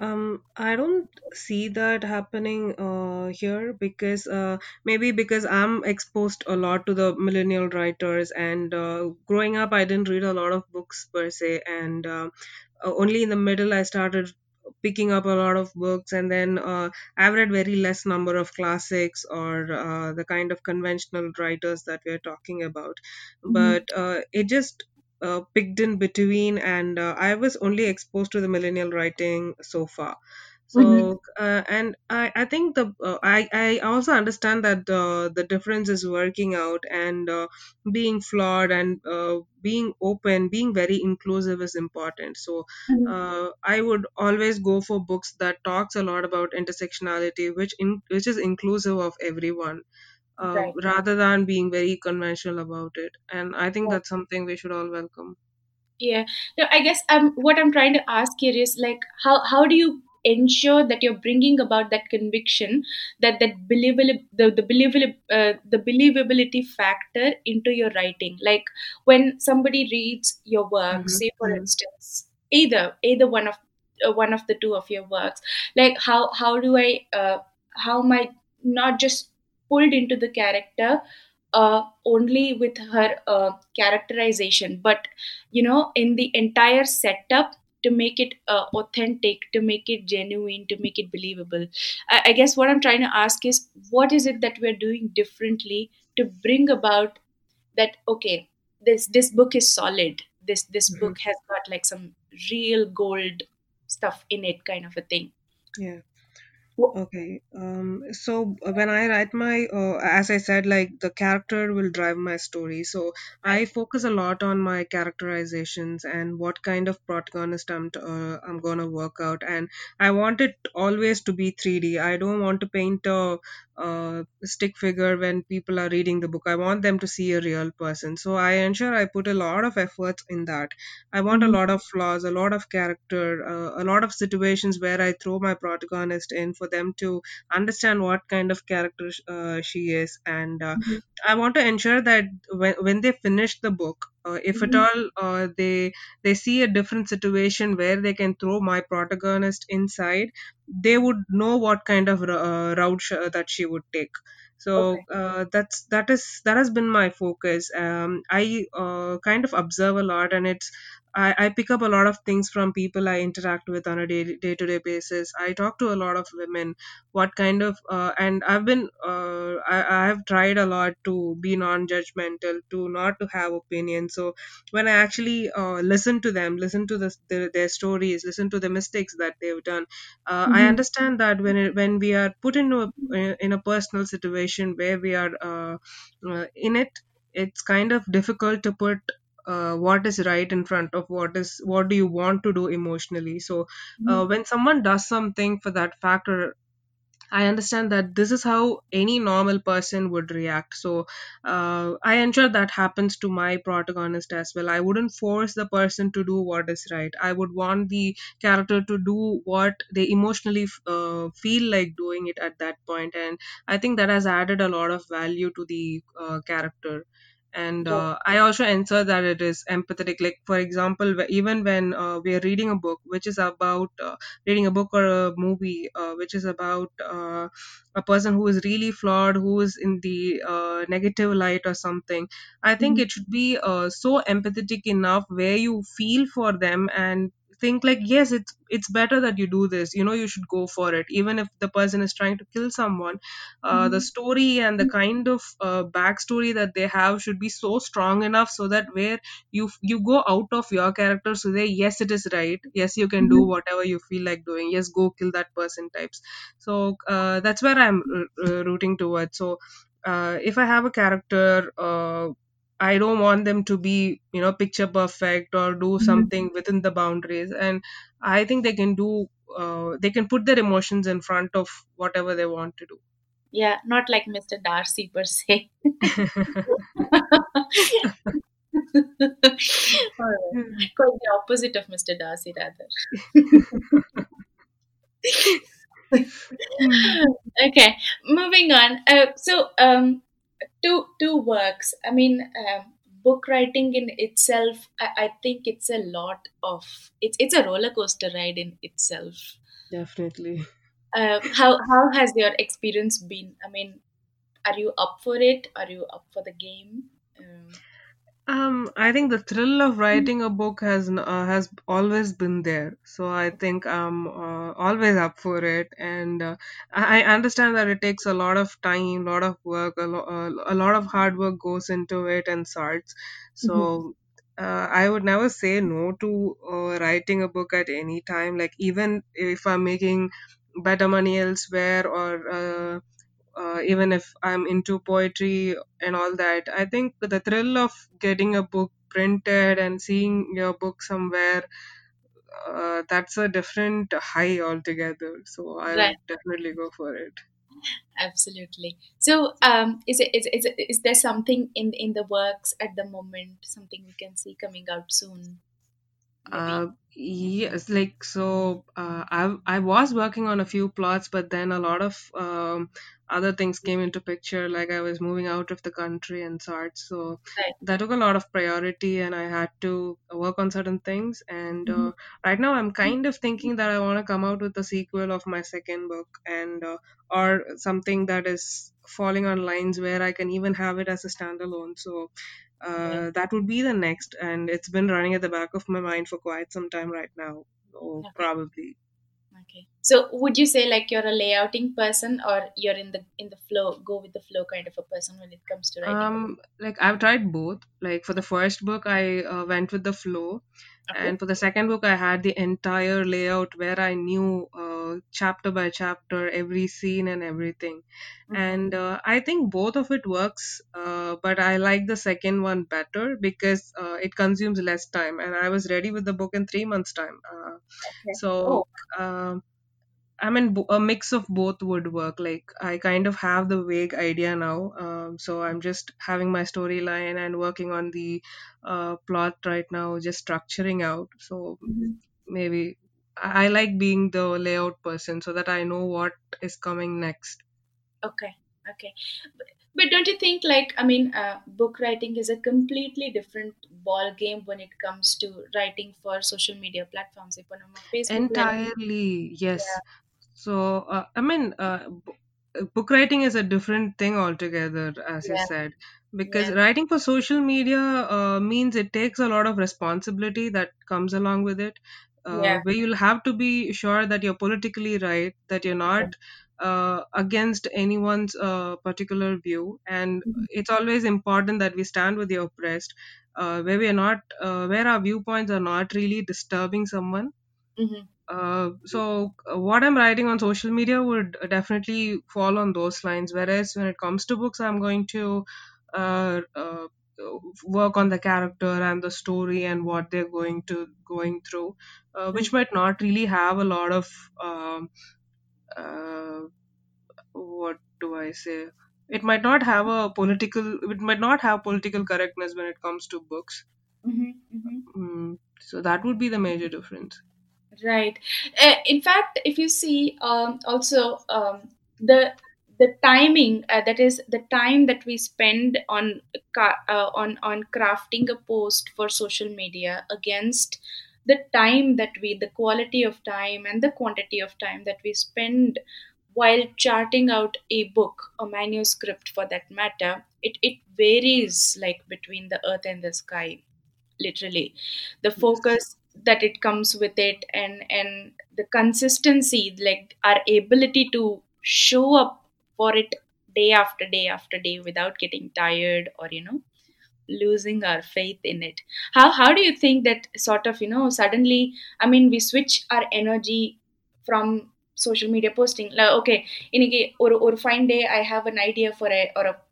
Um, I don't see that happening uh, here because uh, maybe because I'm exposed a lot to the millennial writers, and uh, growing up, I didn't read a lot of books per se, and uh, uh, only in the middle I started picking up a lot of books, and then uh, I've read very less number of classics or uh, the kind of conventional writers that we're talking about, hmm but uh, it just uh, picked in between, and uh, I was only exposed to the millennial writing so far. So, uh, and I, I think the uh, I, I also understand that uh, the difference is working out and uh, being flawed and uh, being open, being very inclusive is important. So, uh, I would always go for books that talks a lot about intersectionality, which in, which is inclusive of everyone uh, right rather than being very conventional about it. And I think that's something we should all welcome. Yeah. No, I guess um, what I'm trying to ask here is like, how how do you ensure that you're bringing about that conviction, that that believable the the believable uh, the believability factor into your writing? Like when somebody reads your work, hmm say for hmm instance, either either one of uh, one of the two of your works, like how how do I uh, how am I not just pulled into the character uh, only with her uh, characterization, but you know in the entire setup to make it uh, authentic, to make it genuine, to make it believable. I, I guess what I'm trying to ask is what is it that we're doing differently to bring about that okay this this book is solid this this Mhm. book has got like some real gold stuff in it kind of a thing Yeah. Wh- Okay. Um, so uh, when I write my, uh, as I said, like the character will drive my story. So I right focus a lot on my characterizations and what kind of protagonist I'm t- uh, I'm gonna work out. And I want it always to be 3D. I don't want to paint a, uh stick figure when people are reading the book. I want them to see a real person. So I ensure I put a lot of efforts in that. I want a Mhm, lot of flaws, a lot of character, uh, a lot of situations where I throw my protagonist in for them to understand what kind of character uh, she is. And uh, mhm, I want to ensure that when, when they finish the book, uh, if at mhm. all uh, they they see a different situation where they can throw my protagonist inside, they would know what kind of uh, route sh- that she would take. So okay uh, that's that is that has been my focus. Um, I uh, kind of observe a lot, and it's I, I pick up a lot of things from people I interact with on a day to day basis. I talk to a lot of women. What kind of uh, and I've been uh, I, I have tried a lot to be non judgmental, to not to have opinions. So when I actually uh, listen to them, listen to the, the, their stories, listen to the mistakes that they've done, uh, I Mhm, understand that when it, when we are put into a, in a personal situation where we are uh, uh, in it, it's kind of difficult to put uh, what is right in front of what is what do you want to do emotionally so uh, mhm, when someone does something for that factor I understand that this is how any normal person would react. So uh, I ensure that happens to my protagonist as well. I wouldn't force the person to do what is right. I would want the character to do what they emotionally uh, feel like doing it at that point, and I think that has added a lot of value to the uh, character. And uh, I also ensure that it is empathetic. Like for example, even when uh, we are reading a book which is about uh, reading a book or a movie uh, which is about uh, a person who is really flawed, who is in the uh, negative light or something, I think Mhm, it should be uh, so empathetic enough where you feel for them and think like yes it's it's better that you do this. You know you should go for it. Even if the person is trying to kill someone uh, the mhm, story and the kind of uh, backstory that they have should be so strong enough so that where you you go out of your character so they yes it is right. Yes you can do mhm, whatever you feel like doing. Yes go kill that person types. So uh, that's where i'm uh, uh, rooting towards. So uh, if i have a character uh, i don't want them to be you know picture perfect or do mhm. something within the boundaries and i think they can do uh, they can put their emotions in front of whatever they want to do yeah not like mr darcy per se right. Quite the opposite of Mr. Darcy, rather. Hmm. okay, moving on. Uh, so, um, two two works. I mean, um, book writing in itself. I, I think it's a lot of. It's it's a roller coaster ride in itself. Definitely. Uh, how how has your experience been? I mean, are you up for it? Are you up for the game? Um, Um, I think the thrill of writing a book has uh, has always been there. So I think I'm uh, always up for it, and uh, I I understand that it takes a lot of time, a lot of work, a, lo- uh, a lot of hard work goes into it and sorts. mhm. So uh, I would never say no to uh, writing a book at any time. Like even if I'm making better money elsewhere or uh, uh, even if I'm into poetry and all that. I think the thrill of getting a book printed and seeing your book somewhere, uh, that's a different high altogether. So I Right. would definitely go for it. Absolutely. So, um, is it is is is there something in in the works at the moment? Something we can see coming out soon. Uh, yes, like so. Uh, I I was working on a few plots, but then a lot of um, other things came into picture. Like I was moving out of the country and such, so Right. that took a lot of priority, and I had to work on certain things. And Mhm. uh, right now, I'm kind of thinking that I want to come out with a sequel of my second book, and uh, or something that is falling on lines where I can even have it as a standalone. So uh, that would be the next, and it's been running at the back of my mind for quite some time right now. or Okay. probably. Okay. So would you say like you're a layouting person or you're in the in the flow, go with the flow kind of a person when it comes to writing? Um, like I've tried both. Like for the first book, I uh, went with the flow, Okay. and for the second book, I had the entire layout where I knew uh, chapter by chapter every scene and everything. Mm-hmm. And uh, I think both of it works, uh, but I like the second one better because uh, it consumes less time, and I was ready with the book in three months' time. Uh, Okay. so. Oh. I mean, a mix of both would work. Like, I kind of have the vague idea now. Um, so, I'm just having my storyline and working on the uh, plot right now, just structuring out. So, mm-hmm. maybe I-, I like being the layout person so that I know what is coming next. Okay. Okay. But, don't you think, like, I mean, uh, book writing is a completely different ball game when it comes to writing for social media platforms if on Facebook entirely yes yeah. So, uh, I mean, uh, b- uh, book writing is a different thing altogether, as you yeah, said, because yeah, writing for social media uh, means it takes a lot of responsibility that comes along with it, uh, yeah, where you'll have to be sure that you're politically right, that you're not uh, against anyone's uh, particular view, and Mhm. it's always important that we stand with the oppressed, uh, where we are not, uh, where our viewpoints are not really disturbing someone. Mhm. Uh, so uh, what I'm writing on social media would definitely fall on those lines. Whereas when it comes to books, I'm going to uh, uh, work on the character and the story and what they're going to going through, uh, which Mhm. might not really have a lot of um, uh, what do I say? It might not have a political. It might not have political correctness when it comes to books. Mhm. Mhm. Mm, so that would be the major difference. Right. Uh, in fact, if you see, um, also um, the the timing uh, that is the time that we spend on uh, on on crafting a post for social media against the time that we the quality of time and the quantity of time that we spend while charting out a book a manuscript for that matter it it varies like between the earth and the sky literally the focus that it comes with it and and the consistency like our ability to show up for it day after day after day without getting tired or you know losing our faith in it. How how do you think that sort of you know suddenly i mean we switch our energy from social media போஸ்டிங்ல okay இன்னைக்கு ஒரு ஒரு fine day I have an idea for a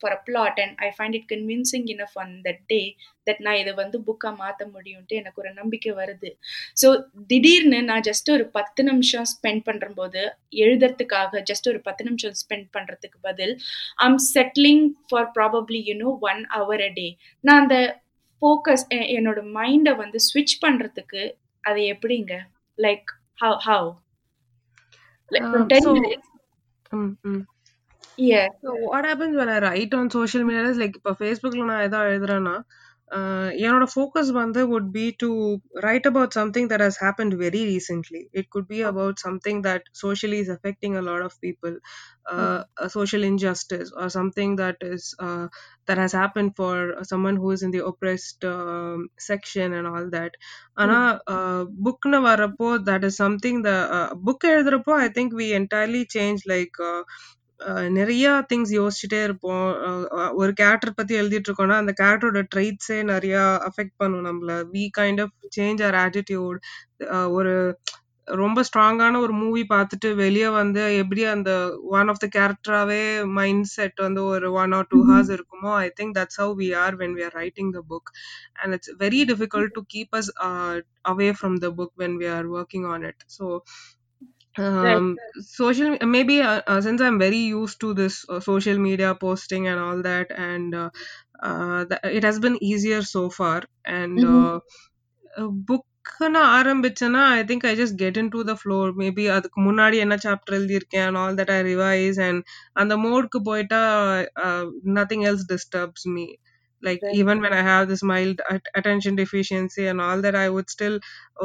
for a for and I find it find it convincing enough that day that நான் இதை வந்து புக்காக மாற்ற முடியும்ட்டு எனக்கு ஒரு நம்பிக்கை வருது. ஸோ திடீர்னு நான் ஜஸ்ட் ஒரு பத்து நிமிஷம் ஸ்பெண்ட் பண்ணும்போது எழுதுறதுக்காக ஜஸ்ட் ஒரு பத்து நிமிஷம் ஸ்பெண்ட் பண்ணுறதுக்கு பதில் I'm settling for probably you know one hour a day நான் அந்த ஃபோக்கஸ் என்னோட மைண்டை வந்து ஸ்விட்ச் பண்ணுறதுக்கு அது எப்படிங்க? Like how how like from Um, ten so. Minutes mm, mm. yeah So what happens when I write on social media is like இப்போ ஃபேஸ்புக்கில் நான் எதாவது எழுதுறேன்னா uh, என்னோட ஃபோக்கஸ் வந்து would be to write about something that has happened very recently. It could be okay. about something that socially is affecting a lot of people, uh, Mhm. a social injustice or something that is uh, that has happened for someone who is in the oppressed um, section and all that. ஆனா Mhm. புக்னு வரப்போ that is something the uh, book எழுதுறப்போ I think we entirely change like uh, அஹ் நிறைய things யோசிச்சுட்டே இருப்போம். ஒரு character பத்தி எழுதிட்டு இருக்கோம்னா அந்த கேரக்டரோட ட்ரைட்ஸே நிறைய அஃபெக்ட் பண்ணும் நம்மள. We kind of change our attitude ஒரு ரொம்ப ஸ்ட்ராங்கான ஒரு மூவி பார்த்துட்டு வெளியே வந்து எப்படி அந்த ஒன் ஆஃப் த கேரக்டராகவே மைண்ட் செட் வந்து ஒரு one or two hours Mhm. இருக்குமோ I think that's how we are when we are writing the book and it's very difficult to keep us away from the book when we are working on it so right um social maybe uh, uh, since i'm very used to this uh, social media posting and all that and uh, uh, th- it has been easier so far and Mhm. uh, book நான் ஆரம்பிச்சேன்னா I think I just get in to the floor maybe அதுக்கு முன்னாடி என்ன chapter எழுதியிருக்கேன் and all that I revise and அந்த மோட்க்கு போயிட்டா nothing else disturbs me like right even when I have this mild at- attention deficiency and all that I would still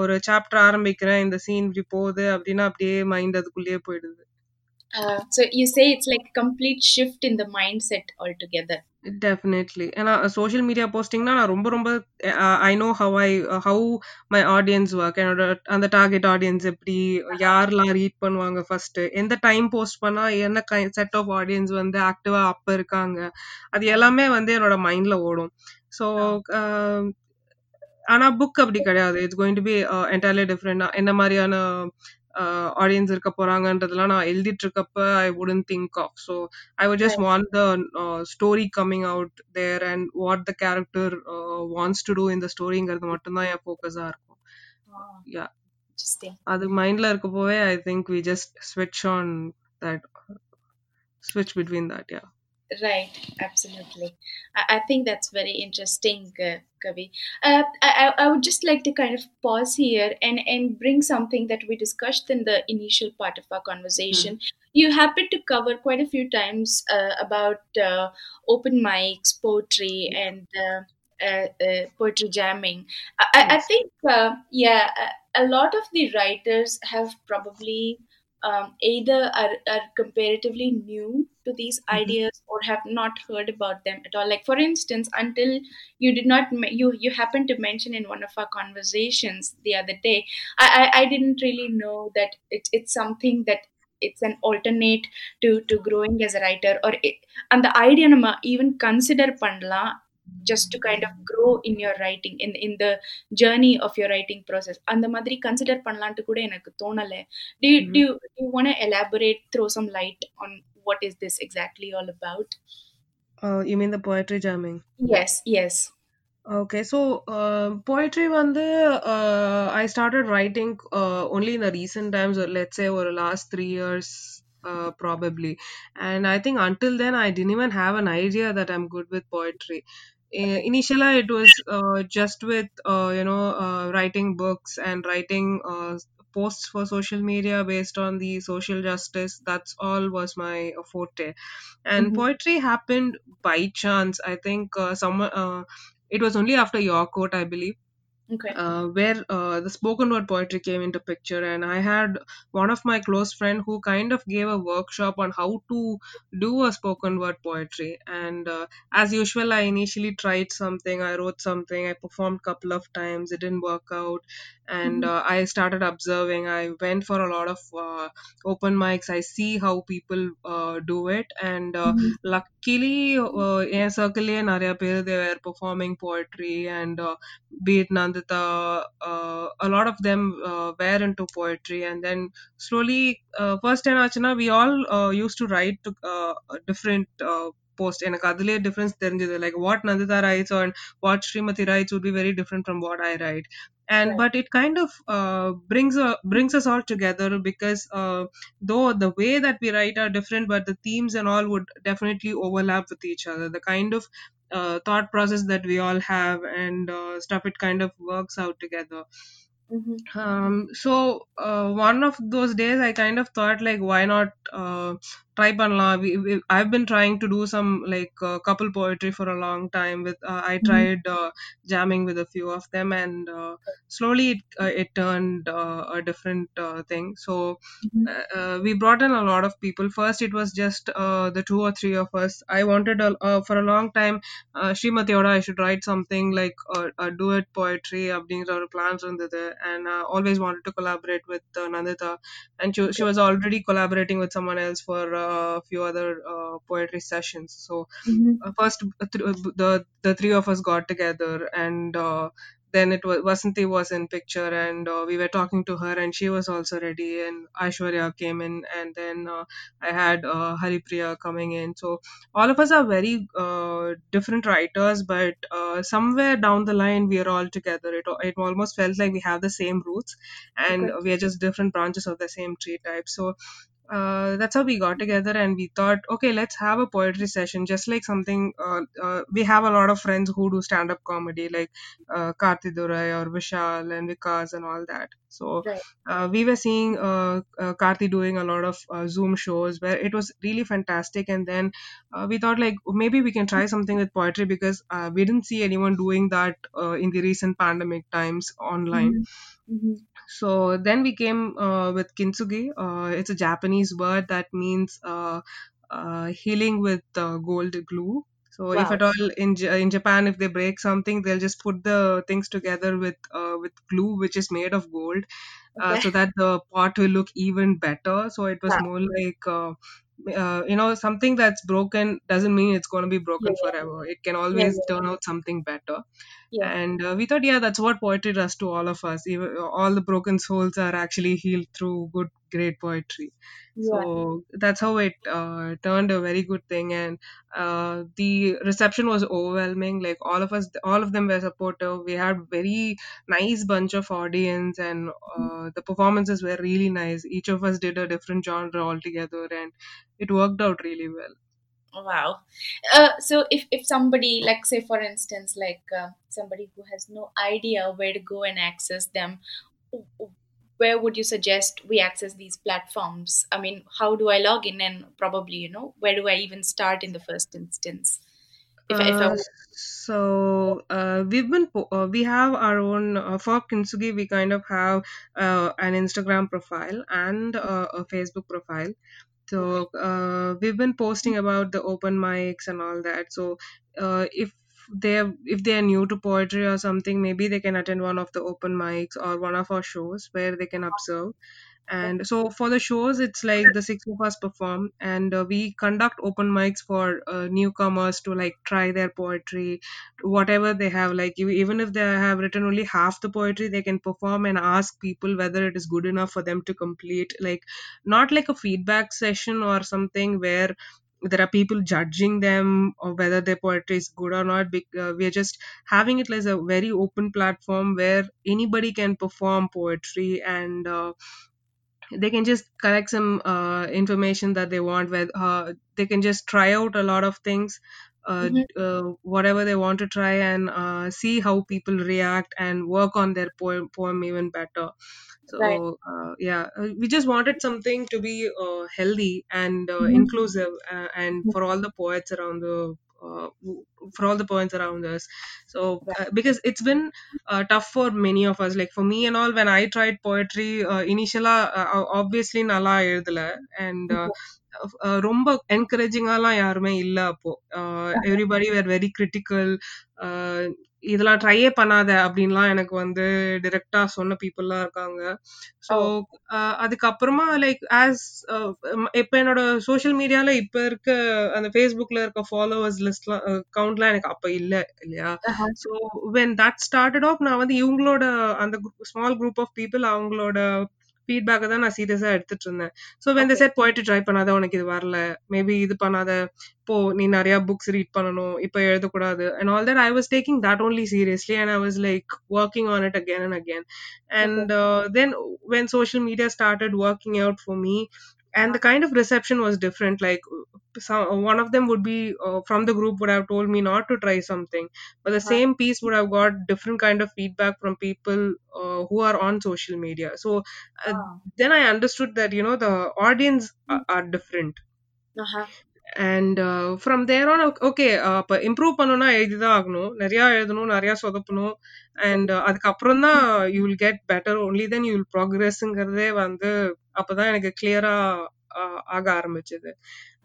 ஒரு chapter ஆரம்பிக்கிறேன் இந்த scene இப்படி போகுது அப்படின்னா அப்படியே மைண்ட் அதுக்குள்ளேயே போயிடுது Uh, so you say it's like complete shift in the mindset altogether. Definitely. ஏன்னா சோஷியல் மீடியா போஸ்டிங்னா நான் ரொம்ப ரொம்ப I know how I how my audience work என்னோட அந்த டார்கெட் ஆடியன்ஸ் எப்படி யாரெல்லாம் ரீட் பண்ணுவாங்க ஃபர்ஸ்ட் எந்த டைம் போஸ்ட் பண்ணா என்ன செட் ஆஃப் ஆடியன்ஸ் வந்து ஆக்டிவா அப்ப இருக்காங்க? அது எல்லாமே வந்து என்னோட மைண்ட்ல ஓடும். ஸோ ஆனா புக் அப்படி கிடையாது. It's going to be entirely different என்ன மாதிரியான ஆடியன்ஸ் இருக்க போறாங்கன்றதெல்லாம் நான் எழுதிட்டு இருக்கப்ப I wouldn't think of so I would just. Want the story coming out there and what the character wants to do இந்த ஸ்டோரிங்கிறது மட்டும்தான் என் ஃபோக்கஸா இருக்கும். யா. அது மைண்ட்ல இருக்கப்போவே ஐ திங்க் வி ஜஸ்ட் ஸ்விட்ச் ஆன் தட் ஸ்விட்ச் between that yeah Right, absolutely. I, I think that's very interesting, uh, Kavi. Uh, I, I would just like to kind of pause here and, and bring something that we discussed in the initial part of our conversation. You happened to cover quite a few times uh, about uh, open mics, poetry, and uh, uh, uh, poetry jamming. I, I I think, uh, yeah, a lot of the writers have probably um, either are, are comparatively new to these mm-hmm. ideas or have not heard about them at all like for instance until you did not you you happened to mention in one of our conversations the other day i i, I didn't really know that it, it's something that it's an alternate to to growing as a writer or it, and the idea even consider pandla just to kind of grow in your writing in in the journey of your writing process அந்த மாதிரி consider பண்ணலான்ட்டு கூட எனக்கு தோணல do you, do Mhm. you, do you want to elaborate throw some light on what is this exactly all about Uh, you mean the poetry jamming? yes yes Okay, so uh, poetry வந்து uh, I started writing uh, only in the recent times, or let's say over the last three years, uh, probably. And I think until then, I didn't even have an idea that I'm good with poetry. Uh, initially, it was uh, just with uh, you know uh, writing books and writing uh, posts for social media based on the social justice. That's all was my uh, forte and Mhm. poetry happened by chance i think uh, someone uh, it was only after YourQuote i believe okay. Uh, where uh, the spoken word poetry came into picture and i had one of my close friend who kind of gave a workshop on how to do a spoken word poetry. And uh, as usual i initially tried something i wrote something i performed couple of times it didn't work out and Mhm. uh, i started observing i went for a lot of uh, open mics i see how people uh, do it and uh, Mhm. luckily uh, என் சர்க்கிள்லயே நிறைய பேர் they were performing poetry and uh, be it Nandita, uh, a lot of them uh, were into poetry, and then slowly, uh, first and Achana, we all uh, used to write to uh, a different uh, post. எனக்கு அதுலயே difference தெரிஞ்சது like what Nandita writes and what Srimati writes would be very different from what I write. And Right. but it kind of uh, brings uh, brings us all together because uh, though the way that we write are different, but the themes and all would definitely overlap with each other. The kind of uh, thought process that we all have and uh, stuff it kind of works out together Mhm. um so uh, one of those days i kind of thought like why not uh, try panla we, we, i've been trying to do some like uh, couple poetry for a long time with uh, i Mhm. tried uh, jamming with a few of them and uh, slowly it, uh, it turned uh, a different uh, thing so Mhm. uh, uh, we brought in a lot of people first it was just uh, the two or three of us i wanted a, uh, for a long time uh, Srimatiyoda, I should write something like a, a duet poetry அப்படிங்கிற ஒரு plans இருந்தது and uh, always wanted to collaborate with uh, Nandita and she, she Okay. was already collaborating with someone else for uh, a few other uh, poetry sessions so Mhm. uh, first uh, th- uh, the the three of us got together and uh, then it was Vasanti was in picture and uh, we were talking to her and she was also ready and Aishwarya came in and then uh, I had uh, Haripriya coming in so all of us are very uh, different writers but uh, somewhere down the line we are all together it, it almost felt like we have the same roots and Okay. we are just different branches of the same tree type so uh, that's how we got together and we thought okay let's have a poetry session just like something uh, uh, we have a lot of friends who do stand-up comedy like uh, Karthi Durai or Vishal and Vikas and all that so Right. uh, we were seeing uh, uh, Karthi doing a lot of uh, Zoom shows where it was really fantastic and then uh, we thought like maybe we can try something with poetry because uh, we didn't see anyone doing that uh, in the recent pandemic times online Mhm. Mhm. So then we came uh, with kintsugi. Uh, it's a Japanese word that means uh, uh, healing with uh, gold glue. So if at all in in Japan, if they break something, they'll just put the things together with uh, with glue, which is made of gold, uh, Okay. so that the pot will look even better. So it was Wow. more like. Uh, uh, you know something that's broken doesn't mean it's going to be Yeah. broken forever it can Yeah. always Yeah. turn out something better Yeah. and uh, we thought yeah that's what poetry does to all of us even all the broken souls are actually healed through good great poetry. Yeah. so that's how it uh, turned a very good thing. And uh, the reception was overwhelming. Like all of us all of them were supportive. We had very nice bunch of audience and uh, the performances were really nice. Each of us did a different genre altogether and it worked out really well. Wow. Uh, so if, if somebody, like say for instance, like uh, somebody who has no idea where to go and access them, where would you suggest we access these platforms? I mean, how do I log in and probably, you know, where do I even start in the first instance? If, I- if I Uh, so uh, we've been uh, we have our own uh, for Kintsugi. We kind of have uh, an Instagram profile and uh, a Facebook profile. So uh, we've been posting about the open mics and all that. So uh, if they're if they are new to poetry or something, maybe they can attend one of the open mics or one of our shows where they can observe. And so for the shows it's like the six of us perform and uh, we conduct open mics for uh, newcomers to like try their poetry whatever they have. Like even if they have written only half the poetry they can perform and ask people whether it is good enough for them to complete. Like not like a feedback session or something where there are people judging them or whether their poetry is good or not uh, we are just having it as a very open platform where anybody can perform poetry and uh, they can just collect some uh, information that they want where uh, they can just try out a lot of things uh, hmm uh, whatever they want to try and uh, see how people react and work on their poem, poem even better Right. so uh, yeah uh, we just wanted something to be uh, healthy and uh, hmm inclusive uh, and for all the poets around the uh, w- for all the poets around us so Right. uh, because it's been uh, tough for many of us like for me and all when i tried poetry uh, initially uh, obviously நல்லா எழுதல and uh, Okay. uh, ரொம்ப என்கரேஜிங்காலாம் யாருமே இல்ல அப்போ Uh-huh. Everybody were very critical இதெல்லாம் ட்ரையே பண்ணாத அப்படின்லாம் எனக்கு வந்து டிரெக்டா சொன்ன பீப்புள்லாம் இருக்காங்க ஸோ. அதுக்கப்புறமா லைக் ஆஸ் இப்போ என்னோட சோஷியல் மீடியால இப்ப இருக்க அந்த ஃபேஸ்புக்ல இருக்க ஃபாலோவர்ஸ் லிஸ்ட்லாம் கவுண்ட்லாம் எனக்கு அப்ப இல்ல இல்லையா. So when that started off நான் வந்து இவங்களோட அந்த ஸ்மால் குரூப் ஆஃப் பீப்புள் அவங்களோட ஃபீட்பேக்கை தான் நான் சீரியஸா எடுத்துட்டு இருந்தேன் so when the Okay. Set போயிட்டு ட்ரை பண்ணாத உனக்கு இது வரல. மேபி இது பண்ணாத. போ நீ நிறைய புக்ஸ் ரீட் பண்ணணும். இப்போ எழுதக்கூடாது. And all that I was taking that only seriously and I was like working on it again and again uh, then when social media started working out for me and the kind of reception was different like some, one of them would be uh, from the group would have told me not to try something but the Uh-huh. same piece would have got different kind of feedback from people uh, who are on social media so uh, Ah. then i understood that you know the audience are, are different Uh-huh. And from there on okay அப்போ improve பண்ணணும்னா எழுதிதான் ஆகணும். நிறையா எழுதணும் நிறையா சொதப்பணும். And uh, அதுக்கப்புறம் தான் you will get better only then you will ப்ராக்ரெஸ்ங்கிறதே வந்து அப்போதான் எனக்கு கிளியரா ஆக ஆரம்பிச்சது.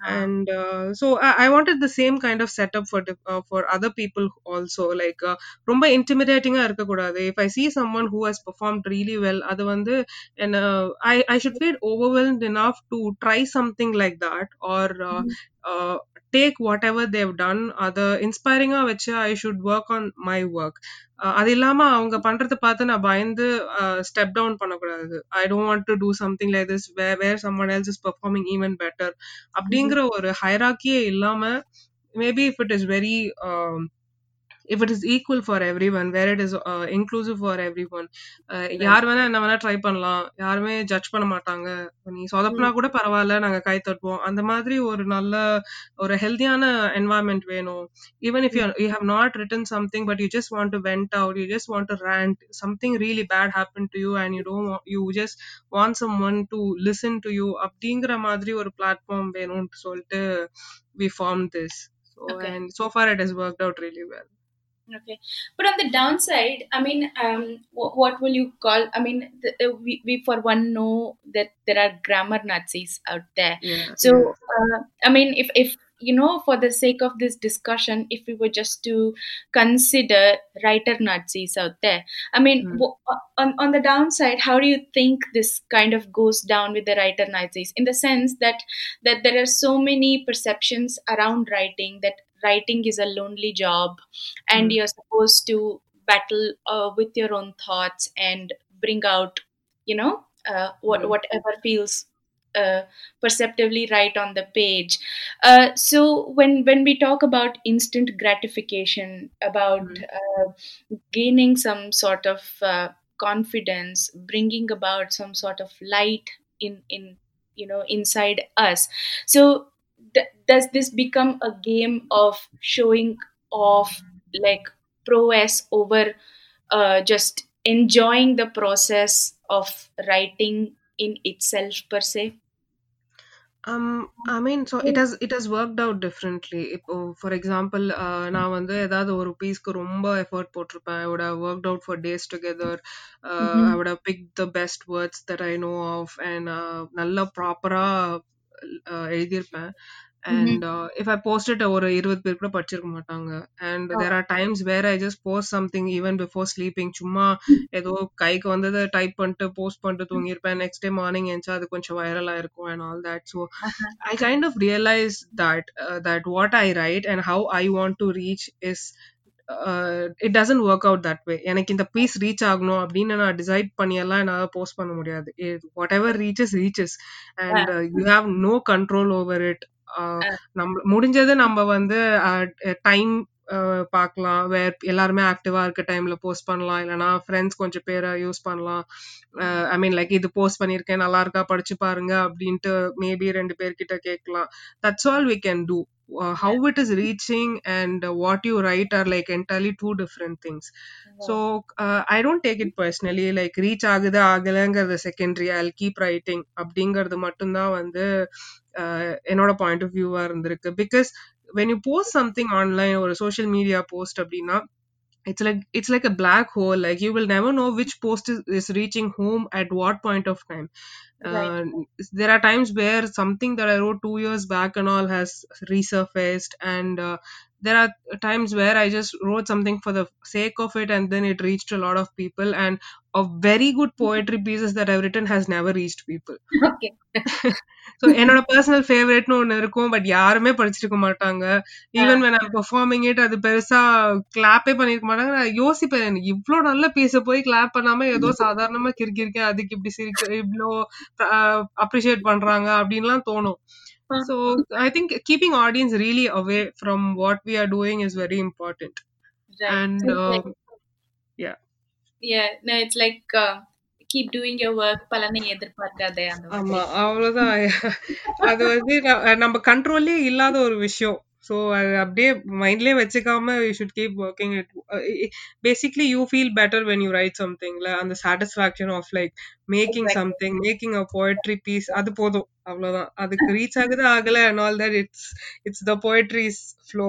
And uh, so I, I wanted the same kind of setup for uh, for other people also like uh, ரொம்ப intimidating இருக்கக்கூடாது if I see someone who has performed really well அது வந்து and uh, I I should feel overwhelmed enough to try something like that or uh, Mhm. uh, take whatever they've done அது இன்ஸ்பைரிங்கா வச்சு I should work on my work அது இல்லாம அவங்க பண்றத பார்த்து நான் பயந்து ஸ்டெப் டவுன் பண்ணக்கூடாது. I don't want to do something like this where where someone else is performing even better. அப்படிங்கிற ஒரு ஹைராக்கியே இல்லாம maybe if it is very if it is equal for everyone where it is uh, inclusive for everyone uh. யார் வேணா என்ன வேணா try பண்ணலாம். யாருமே ஜட்ஜ் பண்ண மாட்டாங்க. நீ சொதப்புனா. கூட பரவாயில்ல நாங்க கை தட்டுவோம். அந்த மாதிரி ஒரு நல்ல ஒரு ஹெல்தியான என்வாயன்மெண்ட் வேணும். Even if you you have not written something but you just want to vent out you just want to rant something really bad happen to you and you don't you just want someone to listen to you அப்படிங்கிற மாதிரி ஒரு platform வேணும்னு சொல்லிட்டு we form this so. And so far it has worked out really well. Okay, but on the downside, I mean, um, what, what will you call? I mean, the, uh, we, we for one know that there are grammar Nazis out there. Yeah, So, yeah. uh, I mean, if if you know, for the sake of this discussion, if we were just to consider writer Nazis out there, I mean, Mm, wh- on on the downside, how do you think this kind of goes down with the writer Nazis? In the sense that that there are so many perceptions around writing that writing is a lonely job and mm, you're supposed to battle uh, with your own thoughts and bring out you know uh, what mm, whatever feels uh, perceptively right on the page. Uh, so when when we talk about instant gratification about mm, uh, gaining some sort of uh, confidence bringing about some sort of light in in you know inside us. So th- does this become a game of showing off like prowess over uh, just enjoying the process of writing in itself per se Um, I mean, so it has it has worked out differently. இப்போ for example, uh, நான் வந்து ஏதாவது ஒரு பீஸ்க்கு ரொம்ப effort போட்டிருப்பேன். I would have worked out for days together. Uh, I Mhm. would have picked the best words that I know of and uh, நல்லா ப்ராப்பரா எழுதியிருப்பேன். And if I post ஒரு இருபது பேர் கூட படிச்சிருக்க மாட்டாங்க. அண்ட் தேர் ஆர் டைம்ஸ் வேற I just post something even before sleeping சும்மா mm. ஏதோ கைக்கு வந்ததை டைப் பண்ணிட்டு போஸ்ட் பண்ணிட்டு mm. தூங்கியிருப்பேன். நெக்ஸ்ட் டே மார்னிங் எந்த அது கொஞ்சம் வைரலா இருக்கும் and all that so I kind of realize that that what I write and how I want to reach is it doesn't work out that way எனக்கு இந்த piece reach ஆகணும் அப்படின்னு நான் டிசைட் பண்ணியெல்லாம் என்னால் போஸ்ட் பண்ண முடியாது. Whatever reaches reaches and you have no control over it நம்ம முடிஞ்சது நம்ம வந்து டைம் பார்க்கலாம் வேர் எல்லாருமே ஆக்டிவா இருக்க டைம்ல போஸ்ட் பண்ணலாம். இல்லைனா ஃப்ரெண்ட்ஸ் கொஞ்சம் பேரை யூஸ் பண்ணலாம். ஐ மீன் லைக் இது போஸ்ட் பண்ணியிருக்கேன் நல்லா இருக்கா படிச்சு பாருங்க அப்படின்ட்டு மேபி ரெண்டு பேர்கிட்ட கேட்கலாம். That's all we can do how it is reaching and uh, what you write are like entirely two different things. So uh, i don't take it personally. Like reach ஆகுது ஆகலைங்கிறது செகண்டரி ஐ கீப் ரைட்டிங் அப்படிங்கிறது மட்டும்தான் வந்து என்னோட point of வியூவா இருந்திருக்கு because when you post something online or a social media post அப்படின்னா it's like it's like a black hole like you will never know which post is, is reaching home at what point of time right. uh, there are times where something that i wrote two years back and all has resurfaced and uh, there are times where i just wrote something for the sake of it and then it reached a lot of people and of very good poetry pieces that i've written has never reached people. Okay. So என்னோட personal ஃபேவரட்னு ஒன்று இருக்கும் but யாருமே படிச்சிருக்க மாட்டாங்க. Even when I'm performing it அது பெருசா கிளாப்பே பண்ணிருக்க மாட்டாங்க. நான் யோசிப்பேன் எனக்கு இவ்ளோ நல்ல பீஸ போய் கிளாப் பண்ணாம ஏதோ சாதாரணமா கிறுக்கிருக்கேன் அதுக்கு இப்படி சிரிக்க இவ்ளோ அப்ரிஷியேட் பண்றாங்க அப்படின்லாம் தோணும். Uh, so i think keeping audience really away from what we are doing is very important. Right. Yeah no, it's like uh, keep doing your work. பலனை எதிர்பார்க்காதே ஆமா. அவ்வளவுதான் அது வந்து நம்ம கண்ட்ரோல்லே இல்லாத ஒரு விஷயம் ஸோ அது அப்படியே மைண்ட்லயே வச்சுக்காம you should keep working it basically you feel better when you write சம்திங்ல அந்த satisfaction of like making. Something making a poetry piece அது போதும் அவ்வளவுதான் அதுக்கு ரீச் ஆகுது ஆகல and all that it's it's the poetry's flow.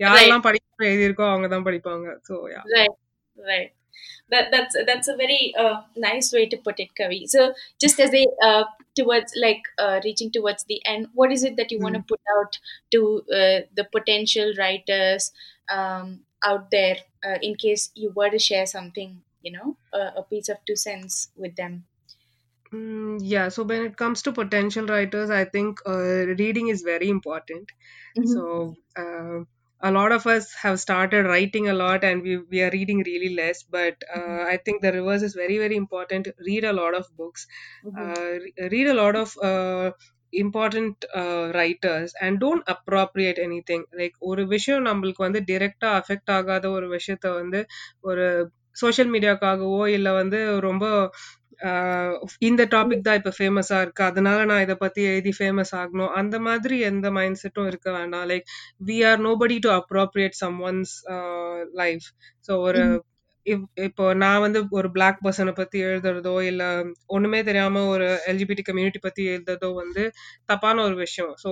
யாரெல்லாம் படிக்க எழுதியிருக்கோ அவங்க தான் படிப்பாங்க so. Right. That that's that's a very uh, nice way to put it, Kavi. So just as a uh, towards like uh, reaching towards the end, what is it that you want to put out to uh, the potential writers um, out there uh, in case you were to share something, you know, uh, a piece of two cents with them? Mm, yeah, so when it comes to potential writers, I think uh, reading is very important. Mhm. So uh, a lot of us have started writing a lot and we, we are reading really less, but uh, I think the reverse is very, very important. Read a lot of books, Mhm. uh, re- read a lot of uh, important uh, writers and don't appropriate anything. Like ஒரு விஷயம் நம்மளுக்கு வந்து டிரெக்டா affect ஆகாத ஒரு விஷயத்த வந்து ஒரு social மீடியாக்காகவோ இல்ல வந்து ரொம்ப ஆஹ் இந்த டாபிக் தான் இப்ப ஃபேமஸா இருக்கு. அதனால நான் இத பத்தி எழுதி ஃபேமஸ் ஆகணும். அந்த மாதிரி எந்த மைண்ட் செட்டும் இருக்க வேண்டாம். Like we are nobody to appropriate someone's life so ஒரு. இப்போ நான் வந்து ஒரு பிளாக் பர்சனை பத்தி எழுதுறதோ இல்ல ஒண்ணுமே தெரியாம ஒரு எல்ஜிபிடி கம்யூனிட்டி பத்தி எழுதுறதோ வந்து தப்பான ஒரு விஷயம். ஸோ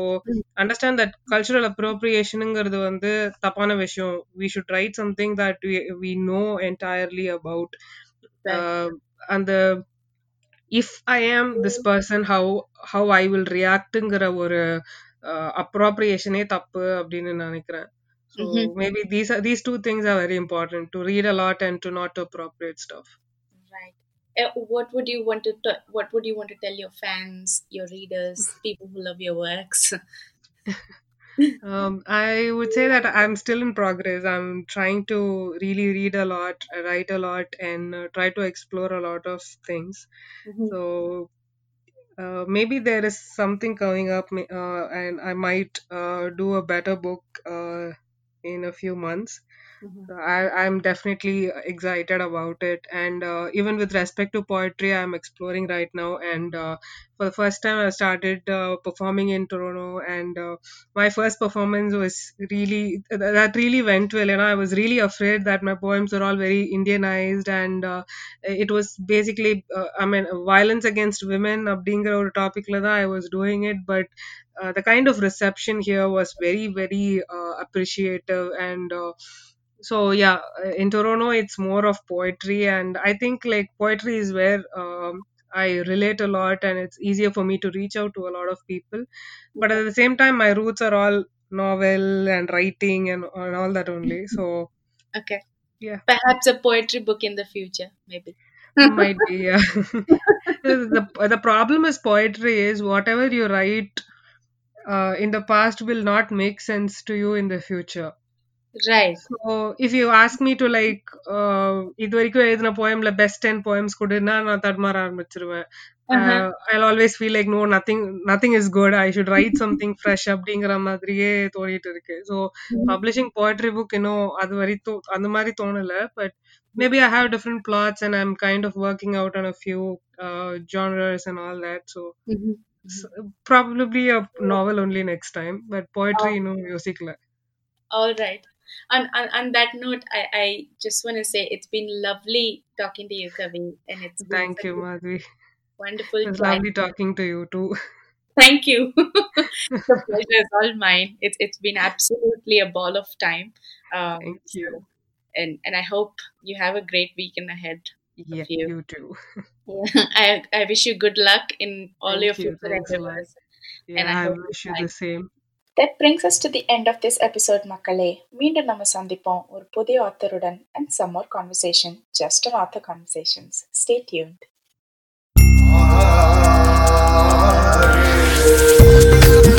அண்டர்ஸ்டாண்ட் தட் கல்ச்சுரல் அப்ரோப்ரியேஷனுங்கிறது வந்து தப்பான விஷயம். We should write something that we know entirely about அந்த if I am this person how how I will ரியாக்டுங்கிற ஒரு அப்ராப்ரியேஷனே தப்பு அப்படின்னு நினைக்கிறேன் so maybe these these two things are very important to read a lot and to not appropriate stuff Right. Uh, what would you want to t- What would you want to tell your fans, your readers, people who love your works? um, I would say that I'm still in progress. I'm trying to really read a lot, write a lot, and uh, try to explore a lot of things. So uh, maybe there is something coming up, uh, and I might uh, do a better book uh, in a few months. Mm-hmm. I, I'm definitely excited about it. And uh, even with respect to poetry, I'm exploring right now. And uh, for the first time, I started uh, performing in Toronto. And uh, my first performance was really, that really went well. And I was really afraid that my poems were all very Indianized. And uh, it was basically, uh, I mean, violence against women, Abdinga a topic, lada, I was doing it. But uh, the kind of reception here was very, very uh, appreciative. And uh, so yeah uh, in toronto it's more of poetry and i think like poetry is where um, i relate a lot and it's easier for me to reach out to a lot of people but at the same time my roots are all novel and writing and, and all that only so Okay. yeah Perhaps a poetry book in the future, maybe. might be yeah the, the problem is poetry is whatever you write uh, in the past will not make sense to you in the future Right. So if you ask me to like uh, இது வரைக்கும் எழுதின போயம்ல best ten poems கொடுன்னா நான் தடுமாற ஆரம்பிச்சிருவேன் Uh-huh. I always feel like no nothing nothing is good I should write something fresh அப்படிங்கிற மாதிரியே தோணிட்டு இருக்கு ஸோ பப்ளிஷிங் போய்ட்ரி புக் இன்னும் அது வரைக்கும் அந்த மாதிரி தோணல but maybe I have different plots and I'm kind of working out on a few genres and all that so Mhm. Probably a novel only next time but poetry இன்னும் யோசிக்கல All right. On, on, on that note, I, I just want to say it's been lovely talking to you, Kavi, and it's been Thank you, Madhvi. wonderful It was time. lovely talking to you too. Thank you. the pleasure is all mine. It's it's been absolutely a ball of time. Um, Thank you. and and I hope you have a great weekend ahead. Yeah, you. you too. I I wish you good luck in all Thank your future endeavors. Yeah, I I wish you the same. That brings us to the end of this episode, மக்களே மீண்டும் நம்ம சந்திப்போம் ஒரு புதிய ஆத்தருடன் and some more conversation, just an author conversations. Stay tuned. Ah